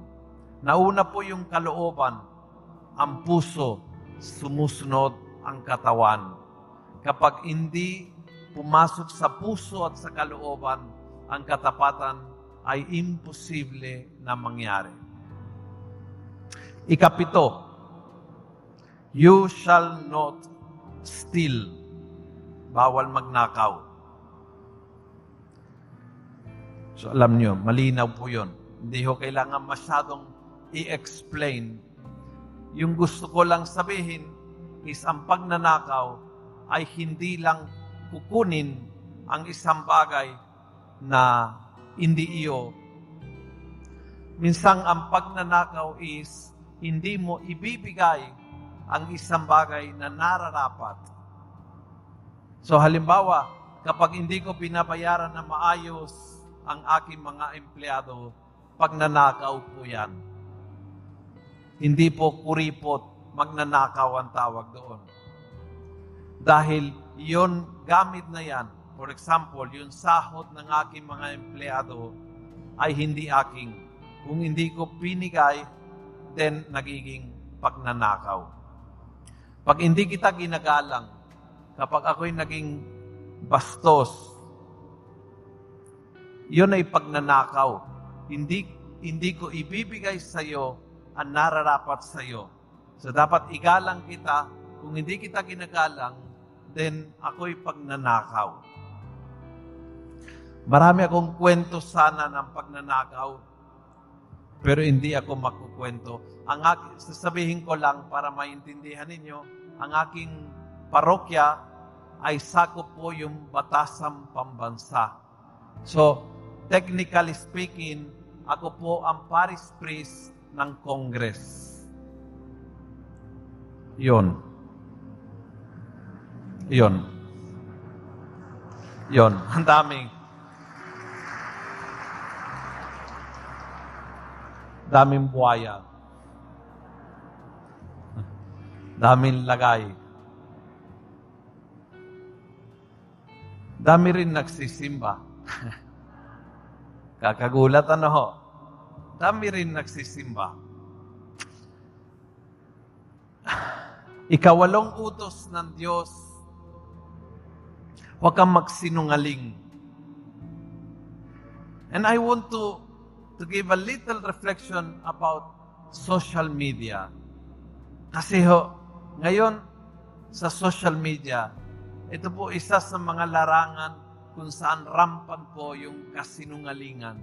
Nauna po yung kalooban, ang puso, sumusunod ang katawan. Kapag hindi pumasok sa puso at sa kalooban, ang katapatan ay imposible na mangyari. Ikapito, you shall not steal. Bawal magnakaw. So alam nyo, malinaw po yun. Hindi ho kailangan masyadong i-explain. Yung gusto ko lang sabihin is ang pagnanakaw ay hindi lang kukunin ang isang bagay na hindi iyo. Minsang ang pagnanakaw is hindi mo ibibigay ang isang bagay na nararapat. So halimbawa, kapag hindi ko pinabayaran na maayos ang aking mga empleyado, pagnanakaw po yan. Hindi po kuripot, magnanakaw ang tawag doon. Dahil yon gamit na yan, for example, yung sahod ng aking mga empleyado ay hindi aking. Kung hindi ko pinigay, then nagiging pagnanakaw. Pag hindi kita ginagalang, kapag ako'y naging bastos, Yun ay pagnanakaw. Hindi, hindi ko ibibigay sa iyo ang nararapat sa iyo. So dapat igalang kita. Kung hindi kita ginagalang, then ako'y pagnanakaw. Marami akong kwento sana ng pagnanakaw, pero hindi ako makukwento. Ang aking, sasabihin ko lang para maintindihan ninyo, ang aking parokya ay sakop po yung batasang pambansa. So, technically speaking, ako po ang parish priest ng Congress. Yon. Yon. Yon. Ang daming. Daming buhaya. Daming lagay. Dami rin nagsisimba. Kakagulat ano ho? Dami rin nagsisimba. Ikawalong utos ng Diyos, huwag kang magsinungaling. And I want to, to give a little reflection about social media. Kasi ho, ngayon, sa social media, ito po isa sa mga larangan kung saan rampant po yung kasinungalingan.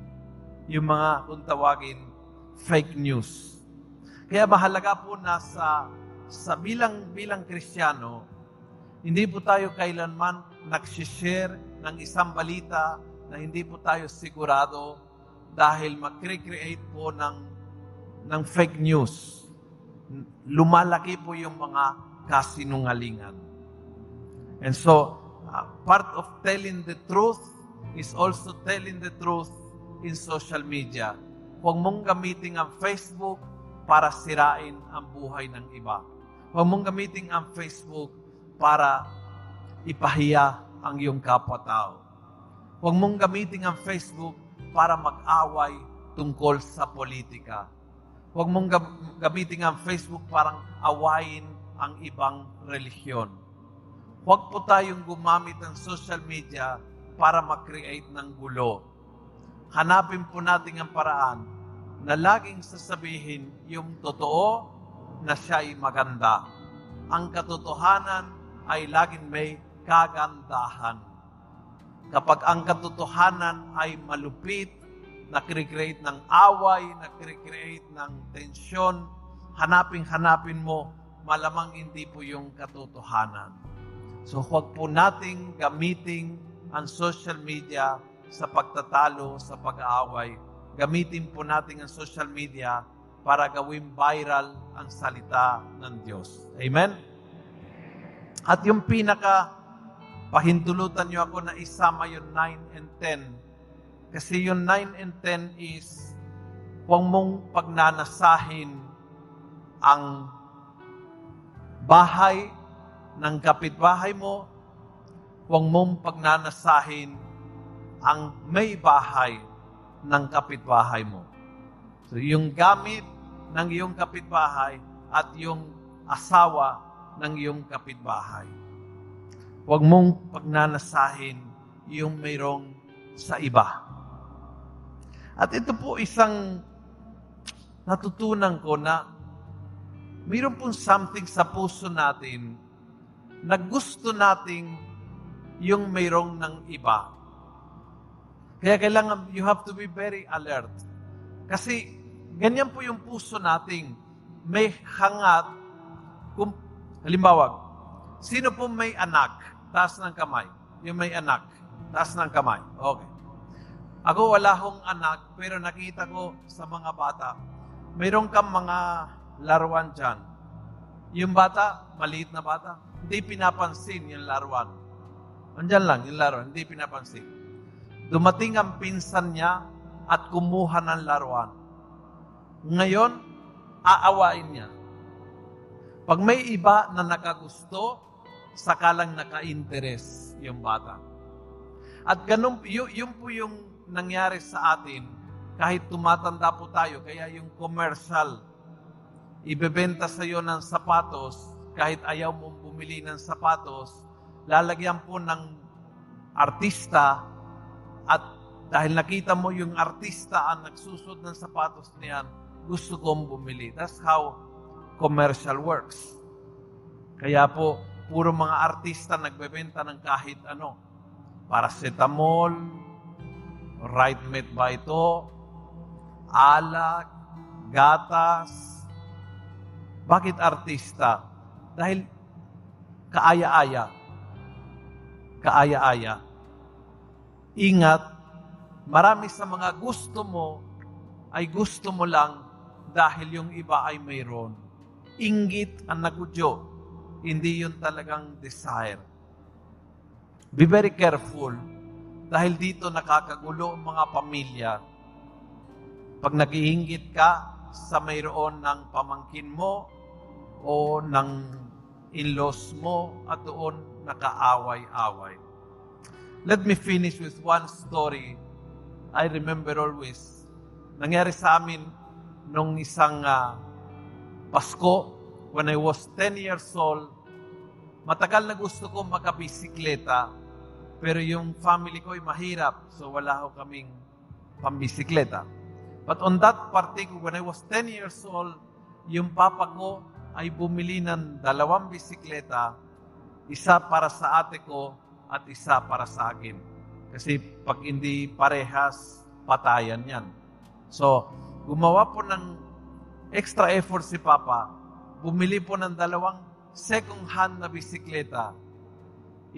Yung mga, kung tawagin, fake news. Kaya mahalaga po na sa, sa bilang, bilang kristyano, hindi po tayo kailanman nagsishare ng isang balita na hindi po tayo sigurado dahil mag-create po ng, ng fake news. Lumalaki po yung mga kasinungalingan. And so, uh, part of telling the truth is also telling the truth in social media. Huwag mong gamitin ang Facebook para sirain ang buhay ng iba. Huwag mong gamitin ang Facebook para ipahiya ang iyong kapwa-tao. Huwag mong gamitin ang Facebook para mag-away tungkol sa politika. Huwag mong gamitin ang Facebook para awayin ang ibang relihiyon. Huwag po tayong gumamit ng social media para mag-create ng gulo. Hanapin po natin ang paraan na laging sasabihin yung totoo na siya ay maganda. Ang katotohanan ay laging may kagandahan. Kapag ang katotohanan ay malupit, nakikreate ng away, nakikreate ng tensyon, hanapin-hanapin mo, malamang hindi po yung katotohanan. So huwag po nating gamitin ang social media sa pagtatalo, sa pag-aaway. Gamitin po natin ang social media para gawing viral ang salita ng Diyos. Amen? At yung pinaka pahintulutan nyo ako na isama yung 9 and 10. Kasi yung 9 and 10 is huwag mong pagnanasahin ang bahay ng kapitbahay mo, huwag mong pagnanasahin ang may bahay ng kapitbahay mo. So yung gamit ng iyong kapitbahay at yung asawa ng iyong kapitbahay. Huwag mong pagnanasahin yung mayroong sa iba. At ito po isang natutunan ko na mayroon pong something sa puso natin na gusto nating yung mayroong ng iba. Kaya kailangan, you have to be very alert. Kasi ganyan po yung puso nating may hangat. Kung, halimbawa, sino po may anak? Taas ng kamay. Yung may anak. Taas ng kamay. Okay. Ako wala akong anak, pero nakita ko sa mga bata, mayroon kang mga laruan dyan. Yung bata, maliit na bata, hindi pinapansin yung laruan. Andyan lang, yung laruan, hindi pinapansin. Dumating ang pinsan niya at kumuha ng laruan. Ngayon, aawain niya. Pag may iba na nakagusto, sakalang naka-interest yung bata. At ganun, yun, po yung nangyari sa atin kahit tumatanda po tayo. Kaya yung commercial, ibebenta sa iyo ng sapatos, kahit ayaw mong bumili ng sapatos, lalagyan po ng artista at Dahil nakita mo yung artista ang nagsusod ng sapatos niyan, gusto kong bumili. That's how commercial works. Kaya po, puro mga artista nagbebenta ng kahit ano. Paracetamol, right met ba ito, alak, gatas. Bakit artista? Dahil kaaya-aya. Kaaya-aya. Ingat, marami sa mga gusto mo ay gusto mo lang dahil yung iba ay mayroon. Inggit ang nagudyo, hindi yun talagang desire. Be very careful dahil dito nakakagulo ang mga pamilya. Pag nag-iinggit ka sa mayroon ng pamangkin mo o ng in-laws mo at doon nakaaway-away. Let me finish with one story I remember always. Nangyari sa amin nung isang uh, Pasko when I was 10 years old. Matagal na gusto ko makabisikleta pero yung family ko ay mahirap so wala ho kaming pambisikleta. But on that particular, when I was 10 years old, yung papa ko ay bumili ng dalawang bisikleta, isa para sa ate ko at isa para sa akin. Kasi pag hindi parehas, patayan yan. So, gumawa po ng extra effort si Papa, bumili po ng dalawang second-hand na bisikleta.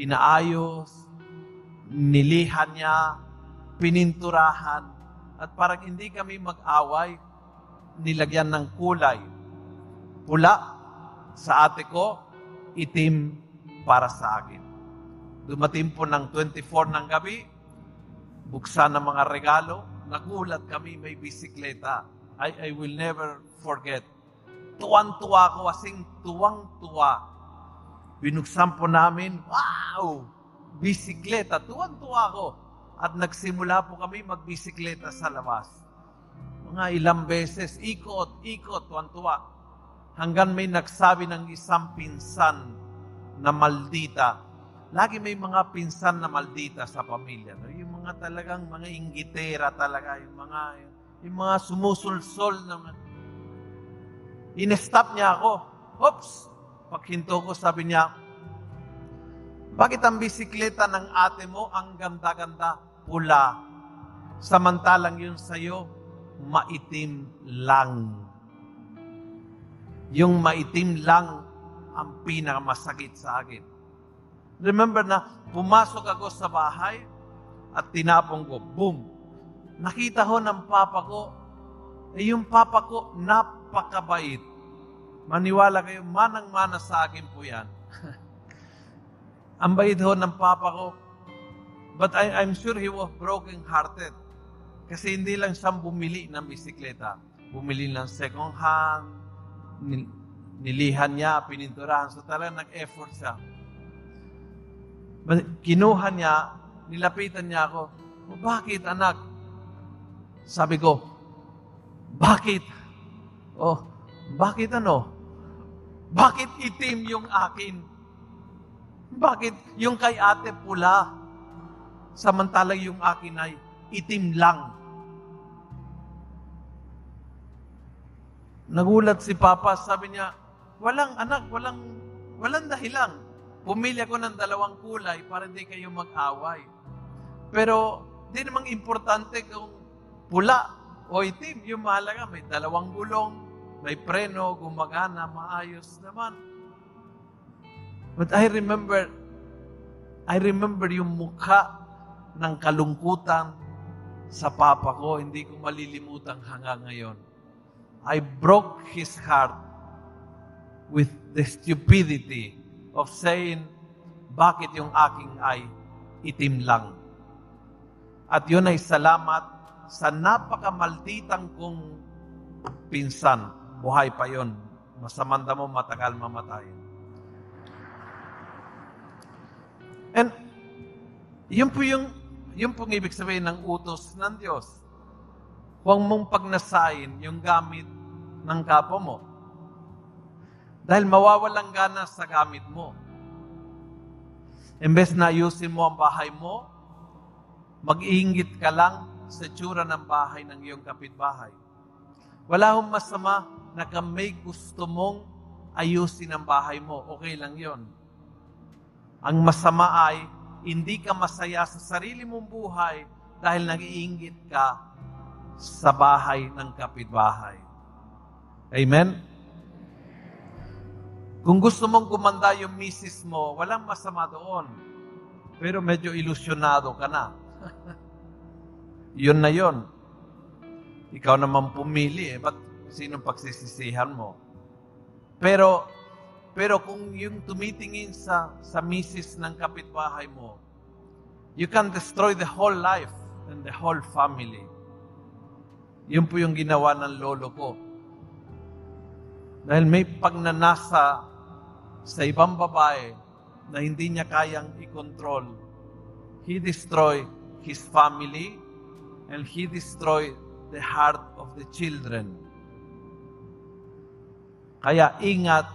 Inaayos, nilihan niya, pininturahan, at parang hindi kami mag-away, nilagyan ng kulay. Pula sa ate ko, itim para sa akin. Dumating po ng 24 ng gabi, buksan ng mga regalo, nagulat kami may bisikleta. I, I will never forget. Tuwang-tuwa ko, asing tuwang-tuwa. Binuksan po namin, wow! Bisikleta, tuwang-tuwa ko. At nagsimula po kami magbisikleta sa labas. Mga ilang beses, ikot, ikot, tuwang-tuwa. Hanggang may nagsabi ng isang pinsan na maldita, lagi may mga pinsan na maldita sa pamilya. No? Yung mga talagang mga inggitera talaga, yung mga yung mga sumusulsol na in-stop niya ako. Oops! Paghinto ko, sabi niya, bakit ang bisikleta ng ate mo ang ganda-ganda, pula, samantalang yun sa'yo, maitim lang. Yung maitim lang ang pinakamasakit sa akin. Remember na pumasok ako sa bahay at tinapong ko, boom. Nakita ho ng papa ko, eh yung papa ko napakabait. Maniwala kayo, manang-mana sa akin po yan. ang bait ho ng papa ko. But I, I'm sure he was broken-hearted. Kasi hindi lang siyang bumili ng bisikleta. Bumili ng second hand, nilihan niya, pininturahan. So talagang nag-effort siya. Kinuha niya, nilapitan niya ako, oh, bakit anak? Sabi ko, bakit? Oh, bakit ano? Bakit itim yung akin? Bakit yung kay ate pula? Samantalang yung akin ay itim lang. Nagulat si Papa, sabi niya, walang anak, walang, walang dahilan. Pumili ako ng dalawang kulay para hindi kayo mag-away. Pero, di namang importante kung pula o itim. Yung mahalaga, may dalawang gulong, may preno, gumagana, maayos naman. But I remember, I remember yung mukha ng kalungkutan sa papa ko. Hindi ko malilimutan hanggang ngayon. I broke his heart with the stupidity of saying, bakit yung aking ay itim lang? At yun ay salamat sa napakamalditang kong pinsan. Buhay pa yon. Masamanda mo matagal mamatay. And yun po yung yun pong ibig sabihin ng utos ng Diyos. Huwag mong pagnasain yung gamit ng kapo mo. Dahil mawawalang gana sa gamit mo. Imbes na ayusin mo ang bahay mo, Mag-iingit ka lang sa tsura ng bahay ng iyong kapitbahay. Wala hong masama na kung may gusto mong ayusin ang bahay mo. Okay lang yon. Ang masama ay hindi ka masaya sa sarili mong buhay dahil nag-iingit ka sa bahay ng kapitbahay. Amen? Kung gusto mong gumanda yung misis mo, walang masama doon. Pero medyo ilusyonado ka na. yun na yun. Ikaw naman pumili eh. Ba't sinong pagsisisihan mo? Pero, pero kung yung tumitingin sa, sa misis ng kapitbahay mo, you can destroy the whole life and the whole family. Yun po yung ginawa ng lolo ko. Dahil may pagnanasa sa ibang babae na hindi niya kayang i-control, he destroyed his family and he destroyed the heart of the children. Kaya ingat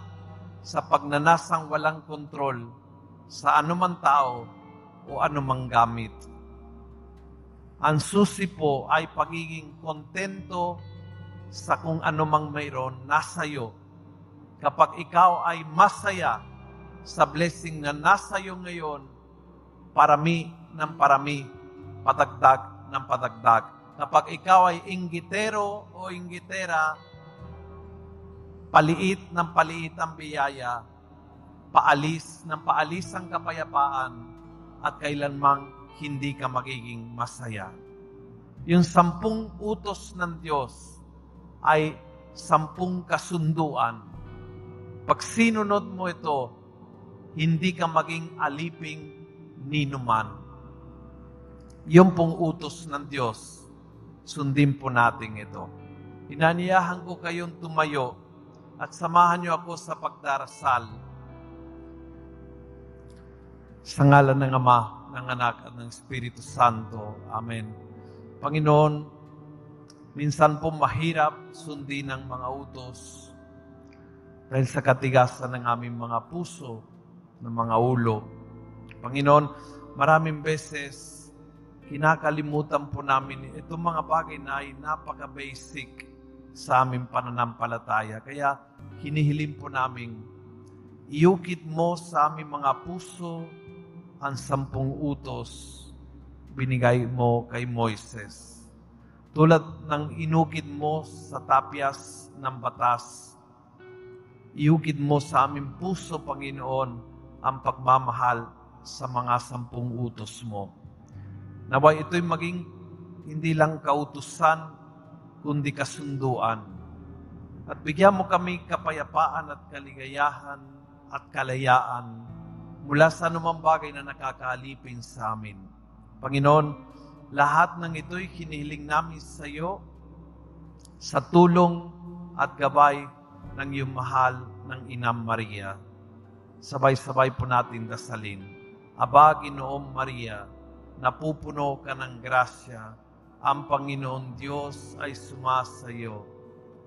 sa pagnanasang walang kontrol sa anumang tao o anumang gamit. Ang susi po ay pagiging kontento sa kung anumang mayroon nasa iyo. Kapag ikaw ay masaya sa blessing na nasa iyo ngayon, parami ng parami, padagdag ng padagdag. Kapag ikaw ay inggitero o inggitera, paliit ng paliit ang biyaya, paalis ng paalis ang kapayapaan, at kailanmang hindi ka magiging masaya. Yung sampung utos ng Diyos ay sampung kasunduan. Pag sinunod mo ito, hindi ka maging aliping ninuman. Yung pong utos ng Diyos, sundin po natin ito. Inaniyahan ko kayong tumayo at samahan niyo ako sa pagdarasal sa ngalan ng Ama, ng Anak at ng Espiritu Santo. Amen. Panginoon, minsan po mahirap sundin ang mga utos dahil sa katigasan ng aming mga puso, ng mga ulo. Panginoon, maraming beses kinakalimutan po namin itong mga bagay na ay napaka-basic sa aming pananampalataya. Kaya hinihiling po namin, iukit mo sa aming mga puso, ang sampung utos binigay mo kay Moises. Tulad ng inukid mo sa tapyas ng batas, iukid mo sa aming puso, Panginoon, ang pagmamahal sa mga sampung utos mo. Naway ito'y maging hindi lang kautusan, kundi kasunduan. At bigyan mo kami kapayapaan at kaligayahan at kalayaan mula sa anumang bagay na nakakaalipin sa amin. Panginoon, lahat ng ito'y hinihiling namin sa iyo sa tulong at gabay ng iyong mahal ng Inam Maria. Sabay-sabay po natin dasalin. Aba, Ginoong Maria, napupuno ka ng grasya, ang Panginoon Diyos ay sumasayo.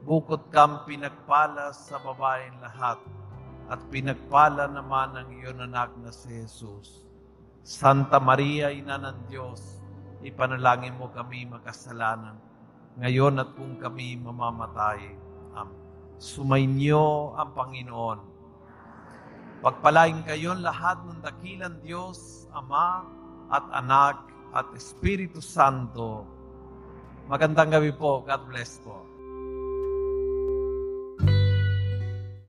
Bukod kang pinagpala sa babaeng lahat, at pinagpala naman ang iyon anak na si Jesus. Santa Maria, Ina ng Diyos, ipanalangin mo kami makasalanan, ngayon at kung kami mamamatay. Amen. Sumainyo ang Panginoon. Pagpalain kayo lahat ng dakilang Diyos, Ama at Anak at Espiritu Santo. Magandang gabi po. God bless po.